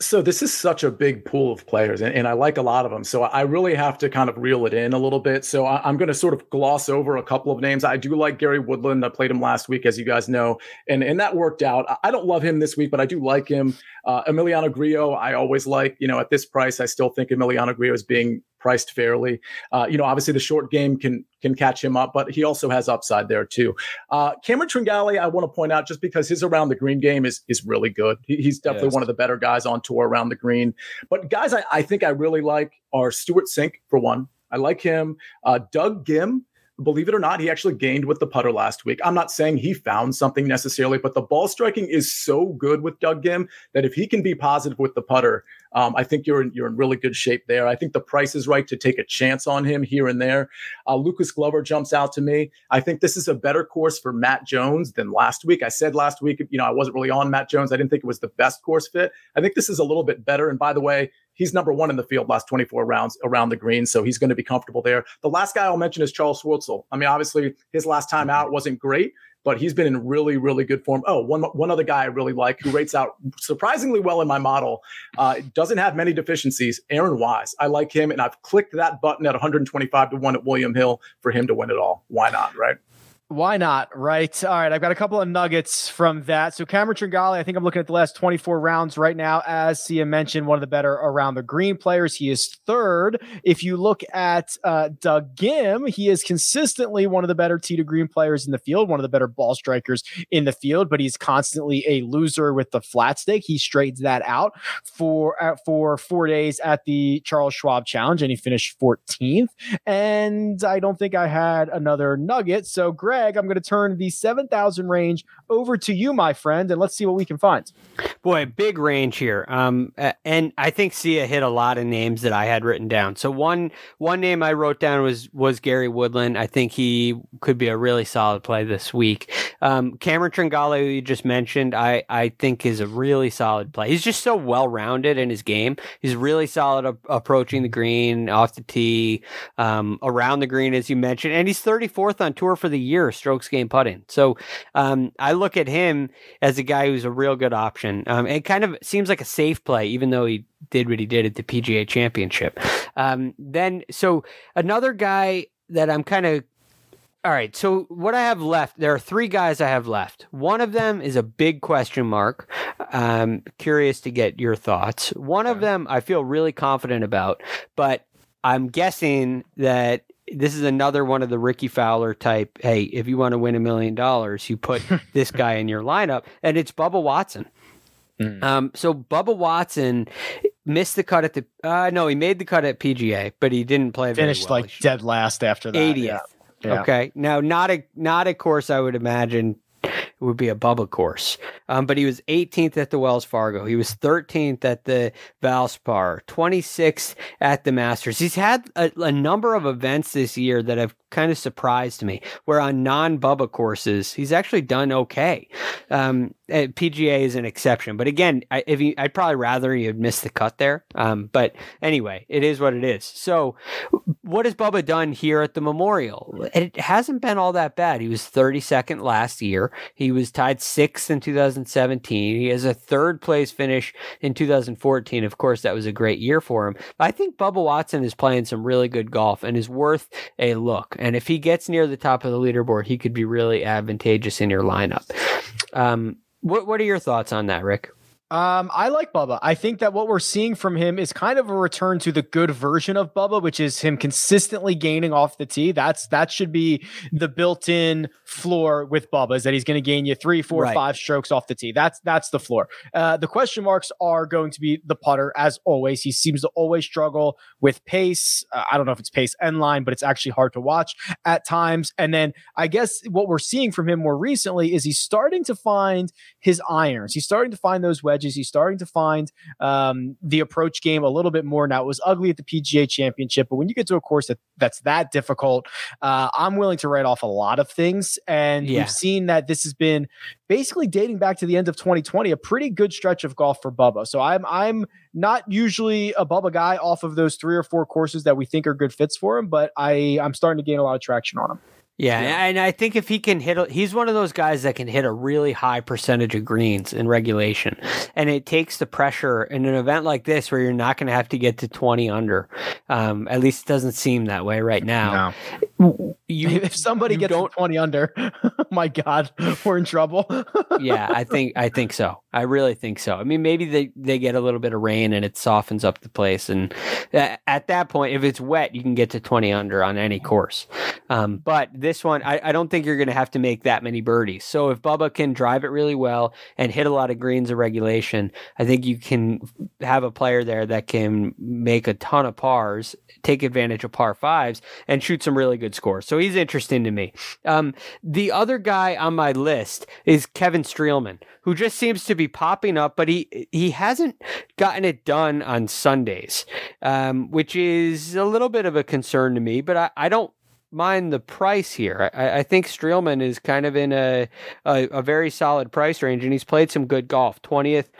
So this is such a big pool of players, and, and I like a lot of them. So I really have to kind of reel it in a little bit. So I, am going to sort of gloss over a couple of names. I do like Gary Woodland. I played him last week, as you guys know, and and that worked out. I don't love him this week, but I do like him. Uh, Emiliano Grillo, I always like. You know, at this price, I still think Emiliano Grillo is being priced fairly. Uh, you know, obviously the short game can can catch him up, but he also has upside there too. Uh, Cameron Tringale, I want to point out just because his around the green game is is really good. He, he's definitely yes. one of the better guys on tour around the green. But guys, I, I think I really like are Stewart Cink for one. I like him. Uh, Doug Ghim believe it or not, he actually gained with the putter last week. I'm not saying he found something necessarily, but the ball striking is so good with Doug Ghim that if he can be positive with the putter, um, I think you're in, you're in really good shape there. I think the price is right to take a chance on him here and there. Uh, Lucas Glover jumps out to me. I think this is a better course for Matt Jones than last week. I said last week, you know, I wasn't really on Matt Jones. I didn't think it was the best course fit. I think this is a little bit better. And by the way, he's number one in the field last 24 rounds around the green, so he's going to be comfortable there. The last guy I'll mention is Charles Schwartzel. I mean, obviously his last time out wasn't great, but he's been in really, really good form. Oh, one one other guy I really like who rates out surprisingly well in my model, uh, doesn't have many deficiencies. Aaron Wise, I like him, and I've clicked that button at 125 to one at William Hill for him to win it all. Why not, right? Why not? Right. All right. I've got a couple of nuggets from that. So Cameron Tringale, I think I'm looking at the last 24 rounds right now. As Sia mentioned, one of the better around the green players. He is third. If you look at uh, Doug Ghim, he is consistently one of the better tee to green players in the field, one of the better ball strikers in the field, but he's constantly a loser with the flat stake. He straightens that out for uh, for four days at the Charles Schwab Challenge, and he finished 14th. And I don't think I had another nugget. So Greg Greg, I'm going to turn the 7,000 range over to you, my friend, and let's see what we can find. Boy, big range here. Um, and I think Sia hit a lot of names that I had written down. So one one name I wrote down was was Gary Woodland. I think he could be a really solid play this week. Um, Cameron Tringale, who you just mentioned, I I think is a really solid play. He's just so well rounded in his game. He's really solid a- approaching the green, off the tee, um, around the green, as you mentioned, and he's 34th on tour for the year strokes gained putting. So um, I look at him as a guy who's a real good option. Um, it kind of seems like a safe play, even though he did what he did at the PGA Championship. Um, then, so another guy that I'm kind of all right. So what I have left, there are three guys I have left. One of them is a big question mark. I'm curious to get your thoughts. One of them I feel really confident about, but I'm guessing that this is another one of the Rickie Fowler type. Hey, if you want to win a million dollars, you put *laughs* this guy in your lineup, and it's Bubba Watson. Mm. Um, so Bubba Watson missed the cut at the. Uh, no, he made the cut at PGA, but he didn't play. Finished well. like dead last after that. 80th. Yeah. Yeah. Okay, now not a not a course I would imagine would be a Bubba course. Um, but he was 18th at the Wells Fargo. He was 13th at the Valspar, 26th at the Masters. He's had a, a number of events this year that have kind of surprised me. Where on non Bubba courses, he's actually done okay. Um, eh, PGA is an exception, but again, I, if he, I'd probably rather he had missed the cut there. Um, but anyway, it is what it is. So, what has Bubba done here at the Memorial? It hasn't been all that bad. He was 32nd last year. He was tied sixth in 2017. He has a third place finish in 2014. Of course, that was a great year for him. I think Bubba Watson is playing some really good golf and is worth a look. And if he gets near the top of the leaderboard, he could be really advantageous in your lineup. Um, what What are your thoughts on that, Rick? Um, I like Bubba. I think that what we're seeing from him is kind of a return to the good version of Bubba, which is him consistently gaining off the tee. That's that should be the built-in floor with Bubba, is that he's going to gain you three, four, Right. five strokes off the tee. That's that's the floor. Uh, the question marks are going to be the putter, as always. He seems to always struggle with pace. Uh, I don't know if it's pace and line, but it's actually hard to watch at times. And then I guess what we're seeing from him more recently is he's starting to find his irons. He's starting to find those wedges. He's starting to find um, the approach game a little bit more. Now it was ugly at the PGA Championship, but when you get to a course that that's that difficult, uh, I'm willing to write off a lot of things. And Yeah. we've seen that this has been basically dating back to the end of 2020, a pretty good stretch of golf for Bubba. So I'm I'm not usually a Bubba guy off of those three or four courses that we think are good fits for him, but I I'm starting to gain a lot of traction on him. Yeah, and I think if he can hit, he's one of those guys that can hit a really high percentage of greens in regulation, and it takes the pressure in an event like this where you're not going to have to get to 20 under. Um, at least it doesn't seem that way right now. You, *laughs* if somebody you gets don't- to 20 under, *laughs* my God, we're in trouble. *laughs* yeah, I think I think so. I really think so. I mean, maybe they they get a little bit of rain and it softens up the place, and uh, at that point, if it's wet, you can get to twenty under on any course. Um, but this one, I, I don't think you're going to have to make that many birdies. So if Bubba can drive it really well and hit a lot of greens of regulation, I think you can have a player there that can make a ton of pars, take advantage of par fives, and shoot some really good scores. So he's interesting to me. Um, the other guy on my list is Kevin Streelman, who just seems to be popping up, but he he hasn't gotten it done on Sundays, um, which is a little bit of a concern to me. But I, I don't mind the price here. I, I think Streelman is kind of in a, a a very solid price range, and he's played some good golf. Twentieth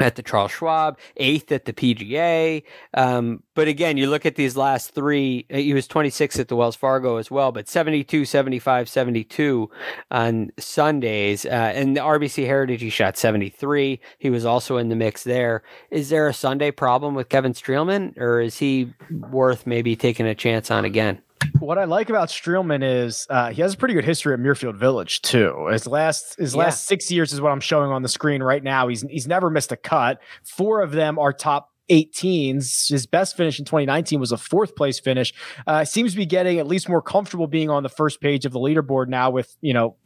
at the Charles Schwab, eighth at the PGA. Um, but again, you look at these last three, uh, he was 26th at the Wells Fargo as well, but 72, 75, 72 on Sundays. Uh, and the RBC Heritage, he shot 73. He was also in the mix there. Is there a Sunday problem with Kevin Streelman, or is he worth maybe taking a chance on again? What I like about Streelman is uh, he has a pretty good history at Muirfield Village too. His last his Yeah. last six years is what I'm showing on the screen right now. He's he's never missed a cut. Four of them are top 18s. His best finish in 2019 was a fourth place finish. Uh, seems to be getting at least more comfortable being on the first page of the leaderboard now with you know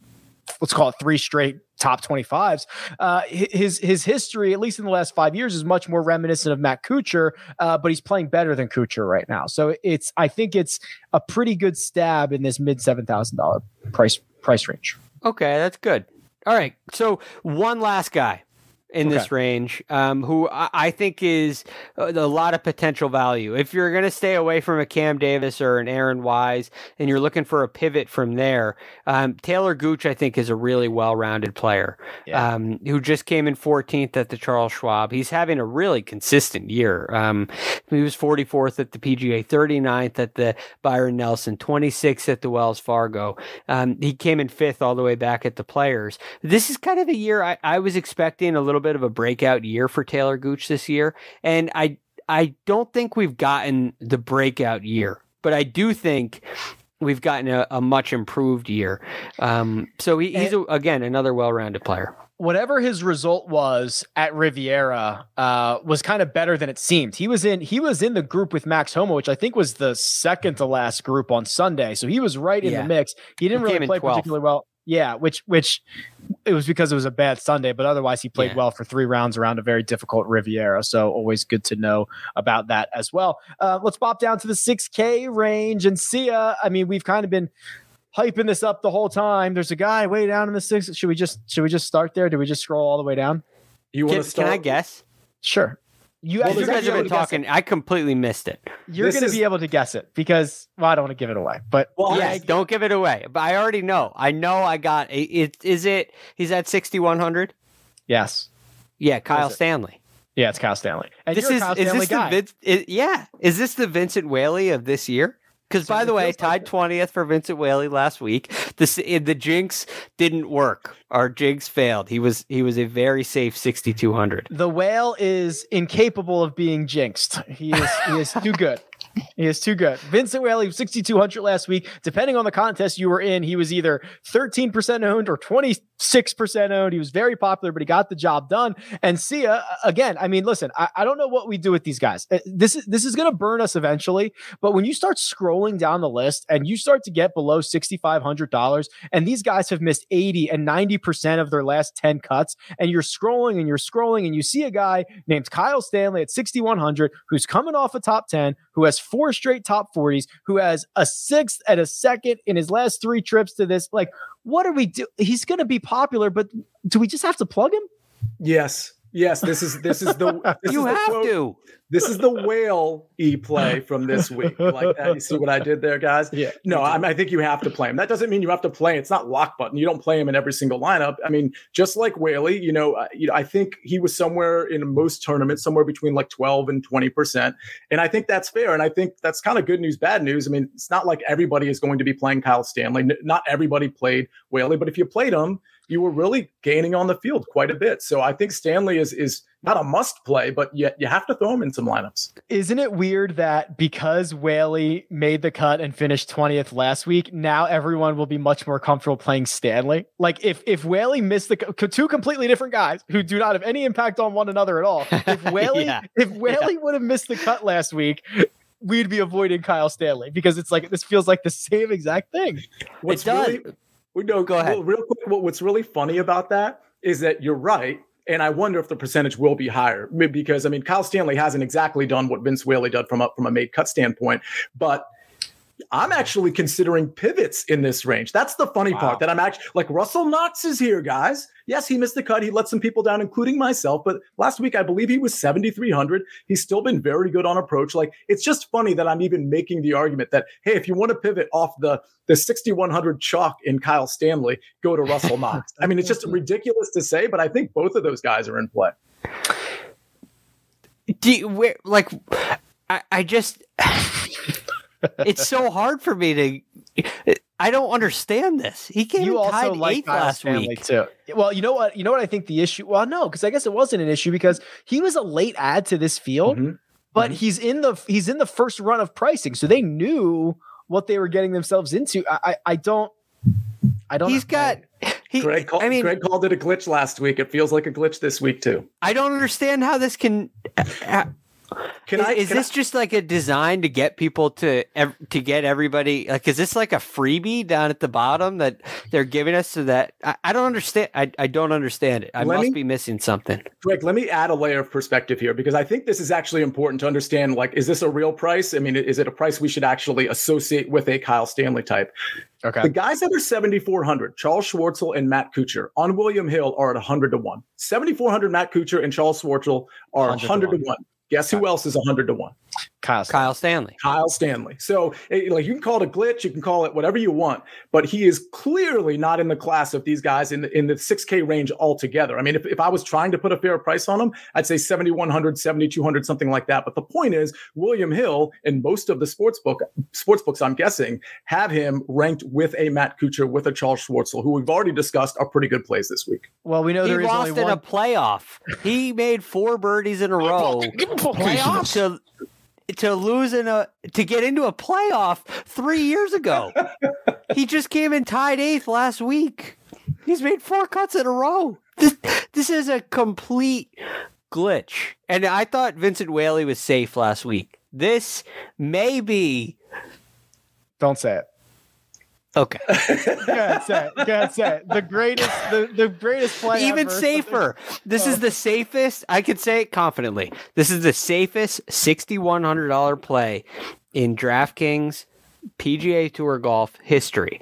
let's call it three straight top 25s. Uh, his his history, at least in the last five years, is much more reminiscent of Matt Kuchar, uh, but he's playing better than Kuchar right now. So it's I think it's a pretty good stab in this mid seven thousand dollar price price range. Okay, that's good. All right. So one last guy in this range, um, who I, I think is uh, a lot of potential value. If you're going to stay away from a Cam Davis or an Aaron Wise, and you're looking for a pivot from there, um, Taylor Gooch, I think, is a really well-rounded player Yeah. um, who just came in 14th at the Charles Schwab. He's having a really consistent year. Um, he was 44th at the PGA, 39th at the Byron Nelson, 26th at the Wells Fargo. Um, he came in fifth all the way back at the Players. This is kind of a year I, I was expecting a little bit of a breakout year for Taylor Gooch this year, and I I don't think we've gotten the breakout year, but I do think. We've gotten a, a much improved year, um, so he, he's a, again another well-rounded player. whatever his result was at Riviera uh, was kind of better than it seemed. He was in he was in the group with Max Homa, which I think was the second to last group on Sunday. So he was right in Yeah. the mix. He didn't He really play 12th. particularly well. Yeah, which which it was because it was a bad Sunday, but otherwise he played Yeah. well for three rounds around a very difficult Riviera. So always good to know about that as well. Uh, let's pop down to the 6K range and see. Uh, I mean, we've kind of been hyping this up the whole time. There's a guy way down in the six. Should we just should we just start there? Do we just scroll all the way down? You want to start? can I guess? Sure. You, Well, you're you gonna guys have been talking. I completely missed it. it. You're going to is- be able to guess it because well, I don't want to give it away. But Well, yes, don't give it away. But I already know. I know I got it. it is it? He's at sixty one hundred. yes, Yeah, Kyle is it? Stanley. yeah, it's Kyle Stanley. And This you're a is Kyle is Stanley this guy. the Vince? i- yeah, is this the Vincent Whaley of this year? Because by the way, tied twentieth for Vincent Whaley last week. The eh, the jinx didn't work. Our jinx failed. He was he was a very safe sixty two hundred. the whale is incapable of being jinxed. He is he is too good. He is too good. Vincent Whaley, 6,200 last week. Depending on the contest you were in, he was either 13% owned or 26% owned. He was very popular, but he got the job done. And Sia, again, I mean, listen, I, I don't know what we do with these guys. Uh, This is this is going to burn us eventually. But when you start scrolling down the list and you start to get below $6,500, and these guys have missed 80 and 90% of their last 10 cuts, and you're scrolling and you're scrolling and you see a guy named Kyle Stanley at 6,100 who's coming off a top 10, who has four straight top 40s, who has a sixth and a second in his last three trips to this. Like, what are we do? He's going to be popular, but do we just have to plug him? Yes. Yes, this is this is the *laughs* this You is the have quote- to. This is the whale e play from this week. Like that? You see what I did there, guys? Yeah. No, I, mean, I think you have to play him. That doesn't mean you have to play. It's not lock button. You don't play him in every single lineup. I mean, just like Whaley, you know, uh, you know, I think he was somewhere in most tournaments, somewhere between like 12 and 20 percent, and I think that's fair. And I think that's kind of good news, bad news. I mean, it's not like everybody is going to be playing Kyle Stanley. N- Not everybody played Whaley, but if you played him, you were really gaining on the field quite a bit. So I think Stanley is is not a must play, but yet you have to throw him in some lineups. Isn't it weird that because Whaley made the cut and finished 20th last week, now everyone will be much more comfortable playing Stanley? Like if if Whaley missed the two completely different guys who do not have any impact on one another at all. *laughs* If Whaley Yeah. if Whaley would have missed the cut last week, we'd be avoiding Kyle Stanley because it's like this feels like the same exact thing. What's does. really we know Go ahead. well, real quick. What's really funny about that is that you're right. And I wonder if the percentage will be higher because I mean Kyle Stanley hasn't exactly done what Vince Whaley did from a from a made cut standpoint, but I'm actually considering pivots in this range. That's the funny Wow. part that I'm actually like Russell Knox is here, guys. Yes, he missed the cut. He let some people down, including myself. But last week, I believe he was 7,300. He's still been very good on approach. Like it's just funny that I'm even making the argument that hey, if you want to pivot off the the 6,100 chalk in Kyle Stanley, go to Russell Knox. *laughs* I mean, it's just ridiculous to say, but I think both of those guys are in play. Do you, where, like, I, I just, *laughs* it's so hard for me to. I don't understand this. He came you also tied like eighth Kyle last Stanley week. too. Well, you know what? You know what I think the issue. Well, no, because I guess it wasn't an issue because he was a late add to this field, Mhm. but Mhm. he's in the he's in the first run of pricing, so they knew what they were getting themselves into. I I, I don't. I don't. He's got. He, Greg, call, I mean, Greg called it a glitch last week. It feels like a glitch this week too. I don't understand how this can. Can is, I? is can I- this just like a design to get people to ev- to get everybody like is this like a freebie down at the bottom that they're giving us so that I, I don't understand I, I don't understand it i Let must me- be missing something Greg, let me add a layer of perspective here because I think this is actually important to understand. Like, is this a real price? I mean, is it a price we should actually associate with a Kyle Stanley type? Okay. The guys that are 7,400, Charles Schwartzel and Matt Kuchar on William Hill are at 100 to 1. 7,400 Matt Kuchar and Charles Schwartzel are 100 100 to 1. 1. Guess who else is 100 to 1? Kyle. kyle stanley Kyle Stanley. So, eh, like, you can call it a glitch, you can call it whatever you want, but he is clearly not in the class of these guys in the, in the 6K range altogether. I mean, if, if I was trying to put a fair price on him, I'd say 7,100, 7,200, something like that. But the point is, William Hill and most of the sports book sports books, I'm guessing, have him ranked with a Matt Kuchar, with a Charles Schwartzel, who we've already discussed are pretty good plays this week. Well, we know he there is lost only in one. a playoff he made four birdies in a row to to lose in a to get into a playoff three years ago. *laughs* He just came in tied eighth last week. He's made four cuts in a row. This, this is a complete glitch. And i thought vincent whaley was safe last week. This may be Don't say it. Okay *laughs* Go ahead, say it. Go ahead, say it. The greatest, the, the greatest play even safer. This is oh. the safest. I could say it confidently. This is the safest sixty-one hundred dollar play in DraftKings PGA Tour golf history.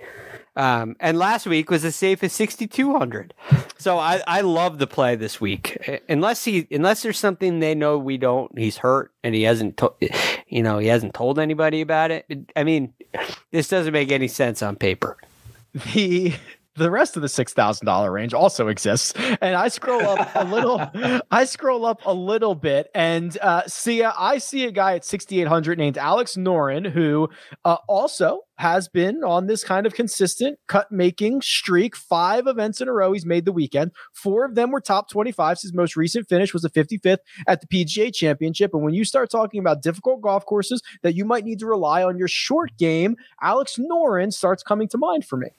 Um, and last week was as safe as 6,200. So I, I love the play this week. Unless he, unless there's something they know we don't, he's hurt and he hasn't, to, you know, he hasn't told anybody about it. I mean, this doesn't make any sense on paper. The the rest of the six thousand dollar range also exists. And I scroll up a little, *laughs* I scroll up a little bit and uh, see a, I see a guy at sixty eight hundred named Alex Noren who uh, also has been on this kind of consistent cut making streak. Five events in a row he's made the weekend. Four of them were top 25. His most recent finish was a 55th at the PGA Championship. And when you start talking about difficult golf courses that you might need to rely on your short game, Alex Noren starts coming to mind for me.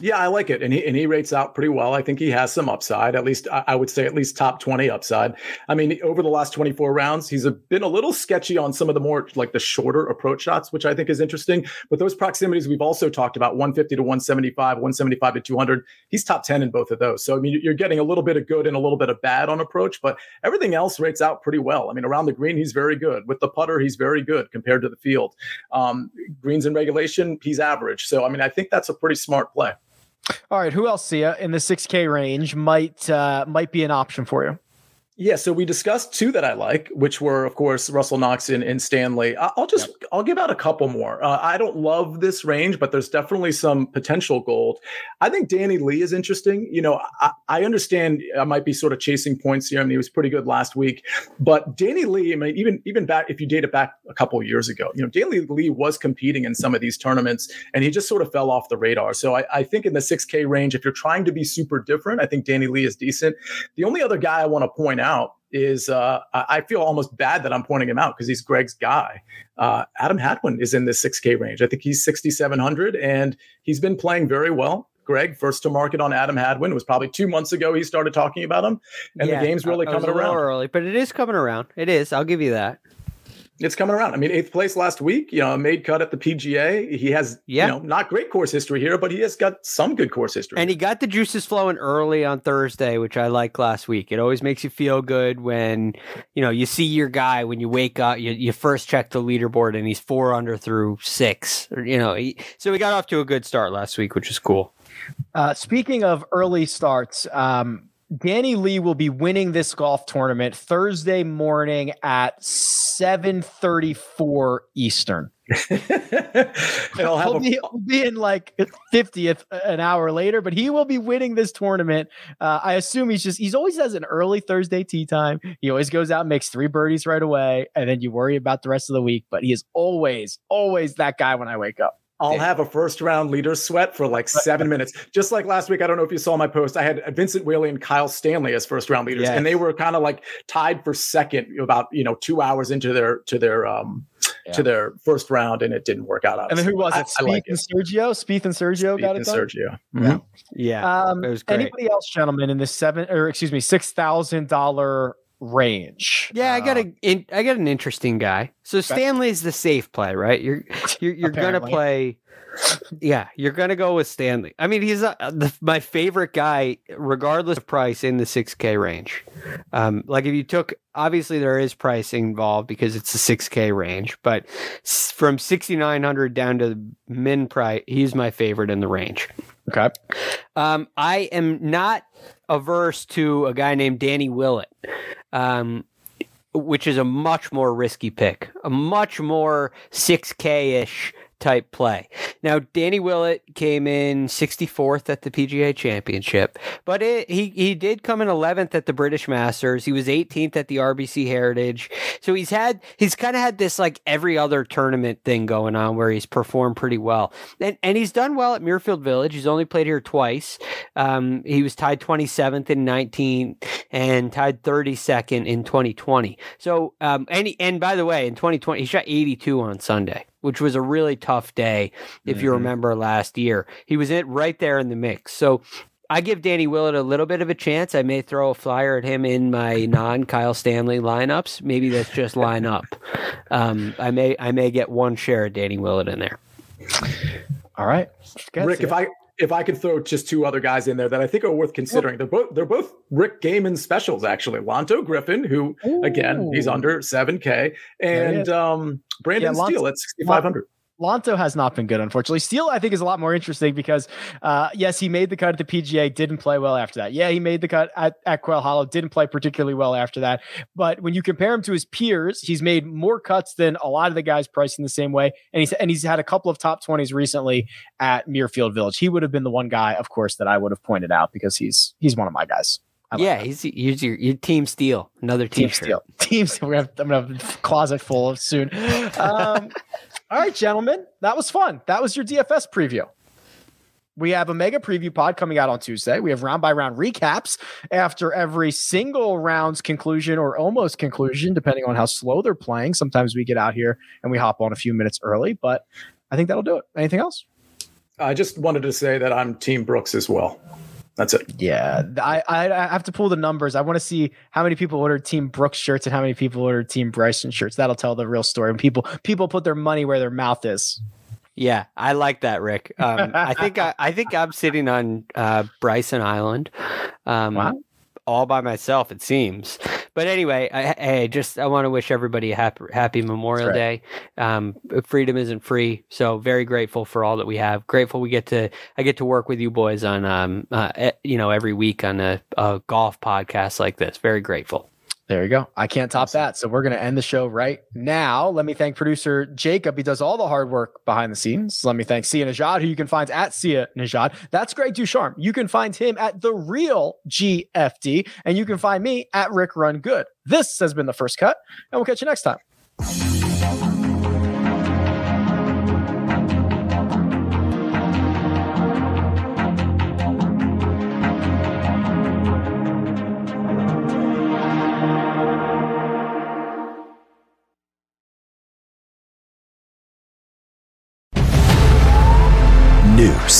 Yeah, I like it, and he and he rates out pretty well. I think he has some upside. At least I would say at least top twenty upside. I mean, over the last twenty four rounds, he's been a little sketchy on some of the more like the shorter approach shots, which I think is interesting. But those proximities we've also talked about, one fifty to one seventy five, one seventy five to two hundred. He's top ten in both of those. So I mean, you're getting a little bit of good and a little bit of bad on approach, but everything else rates out pretty well. I mean, around the green, he's very good. With the putter, he's very good compared to the field. Um, greens in regulation, he's average. So I mean, I think that's a pretty smart play. All right, who else, see you in the 6K range might uh, might be an option for you? Yeah, so we discussed two that I like, which were, of course, Russell Knox and, and Stanley. I'll just yep. I'll give out a couple more. Uh, I don't love this range, but there's definitely some potential gold. I think Danny Lee is interesting. You know, I, I understand I might be sort of chasing points here. I mean, he was pretty good last week, but Danny Lee, I mean, even even back if you date it back a couple years ago, you know, Danny Lee was competing in some of these tournaments, and he just sort of fell off the radar. So I, I think in the 6K range, if you're trying to be super different, I think Danny Lee is decent. The only other guy I want to point out out is uh, I feel almost bad that I'm pointing him out because he's Greg's guy. Uh, Adam Hadwin is in the 6K range. I think he's 6,700 and he's been playing very well. Greg, first to market on Adam Hadwin. It was probably two months ago he started talking about him, and yeah, the game's really coming around. Early, but it is coming around. It is. I'll give you that it's coming around. I mean, eighth place last week, you know, made cut at the PGA. He has, yeah. you know, not great course history here, but he has got some good course history. And he got the juices flowing early on Thursday, which I liked last week. It always makes you feel good when, you know, you see your guy when you wake up, you, you first check the leaderboard and he's four under through six, or, you know, he, so we got off to a good start last week, which is cool. Uh, speaking of early starts, um, Danny Lee will be winning this golf tournament Thursday morning at 7:34 Eastern. *laughs* he'll, he'll, be, he'll, be, in like 50th an hour later, but he will be winning this tournament. Uh, I assume he's just, he's always has an early Thursday tea time. He always goes out, makes three birdies right away, and then you worry about the rest of the week. But he is always, always that guy when I wake up. I'll have a first round leader sweat for like seven minutes. Just like last week, I don't know if you saw my post. I had Vincent Whaley and Kyle Stanley as first round leaders, yes. and they were kind of like tied for second about you know two hours into their to their um yeah. to their first round, and it didn't work out. Obviously. And then who was it? Spieth like and it. Sergio. Spieth and Sergio Spieth got it done. Sergio. Mm-hmm. Yeah, yeah. Um, anybody else, gentlemen, in this seven or excuse me, six thousand dollar range. Yeah, I got a in, I got an interesting guy. So Stanley's the safe play, right? You're *laughs* you're, you're gonna play. Yeah, you're gonna go with Stanley. I mean, he's a, the, my favorite guy, regardless of price in the 6K range. Um, like if you took, obviously there is pricing involved because it's the 6K range, but from 6,900 down to min price, he's my favorite in the range. Okay. Um, I am not averse to a guy named Danny Willett, um, which is a much more risky pick, a much more 6K ish type play. Now, Danny Willett came in 64th at the PGA Championship, but it, he he did come in 11th at the British Masters. He was 18th at the RBC Heritage. So he's had he's kind of had this like every other tournament thing going on where he's performed pretty well, and and he's done well at Muirfield Village. He's only played here twice. Um, he was tied 27th in 19 and tied 32nd in 2020. So um, and he, and by the way, in 2020 he shot 82 on Sunday which was a really tough day, if mm-hmm. you remember last year. He was it right there in the mix. So I give Danny Willett a little bit of a chance. I may throw a flyer at him in my *laughs* non Kyle Stanley lineups. Maybe that's just line up. Um, I may I may get one share of Danny Willett in there. All right, Rick. If I if I could throw just two other guys in there that I think are worth considering, they're both they're both Rick Gehman specials actually. Lanto Griffin, who Ooh. again he's under seven K, and um, Brendan yeah, Steele at sixty five hundred. Lanto has not been good, unfortunately. Steele, I think, is a lot more interesting because, uh, yes, he made the cut at the PGA, didn't play well after that. Yeah, he made the cut at, at Quail Hollow, didn't play particularly well after that. But when you compare him to his peers, he's made more cuts than a lot of the guys pricing the same way, and he's and he's had a couple of top twenties recently at Muirfield Village. He would have been the one guy, of course, that I would have pointed out because he's he's one of my guys. Like yeah, that. he's, he's your, your team Steele. Another Team t-shirt. Steele. Team Steele. We're gonna have, I'm gonna have a closet full of soon. *laughs* Um, all right, gentlemen, that was fun. That was your DFS preview. We have a mega preview pod coming out on Tuesday. We have round by round recaps after every single round's conclusion or almost conclusion, depending on how slow they're playing. Sometimes we get out here and we hop on a few minutes early, but I think that'll do it. Anything else? I just wanted to say that I'm Team Brooks as well. That's it. Yeah, I, I I have to pull the numbers. I want to see how many people ordered Team Brooks shirts and how many people ordered Team Bryson shirts. That'll tell the real story. And people people put their money where their mouth is. Yeah, I like that, Rick. Um, I think I, I think I'm sitting on uh, Bryson Island, um, Wow. all by myself. It seems. But anyway, I, hey, just I want to wish everybody a happy, happy Memorial That's Day. Um, freedom isn't free, so very grateful for all that we have. Grateful we get to I get to work with you boys on um, uh, you know every week on a, a golf podcast like this. Very grateful. There you go. I can't top that. So we're going to end the show right now. Let me thank producer Jacob. He does all the hard work behind the scenes. Let me thank Sia Nejad, who you can find at Sia Nejad. That's Greg DuCharme. You can find him at the real GFD, and you can find me at Rick Run Good. This has been the first cut, and we'll catch you next time.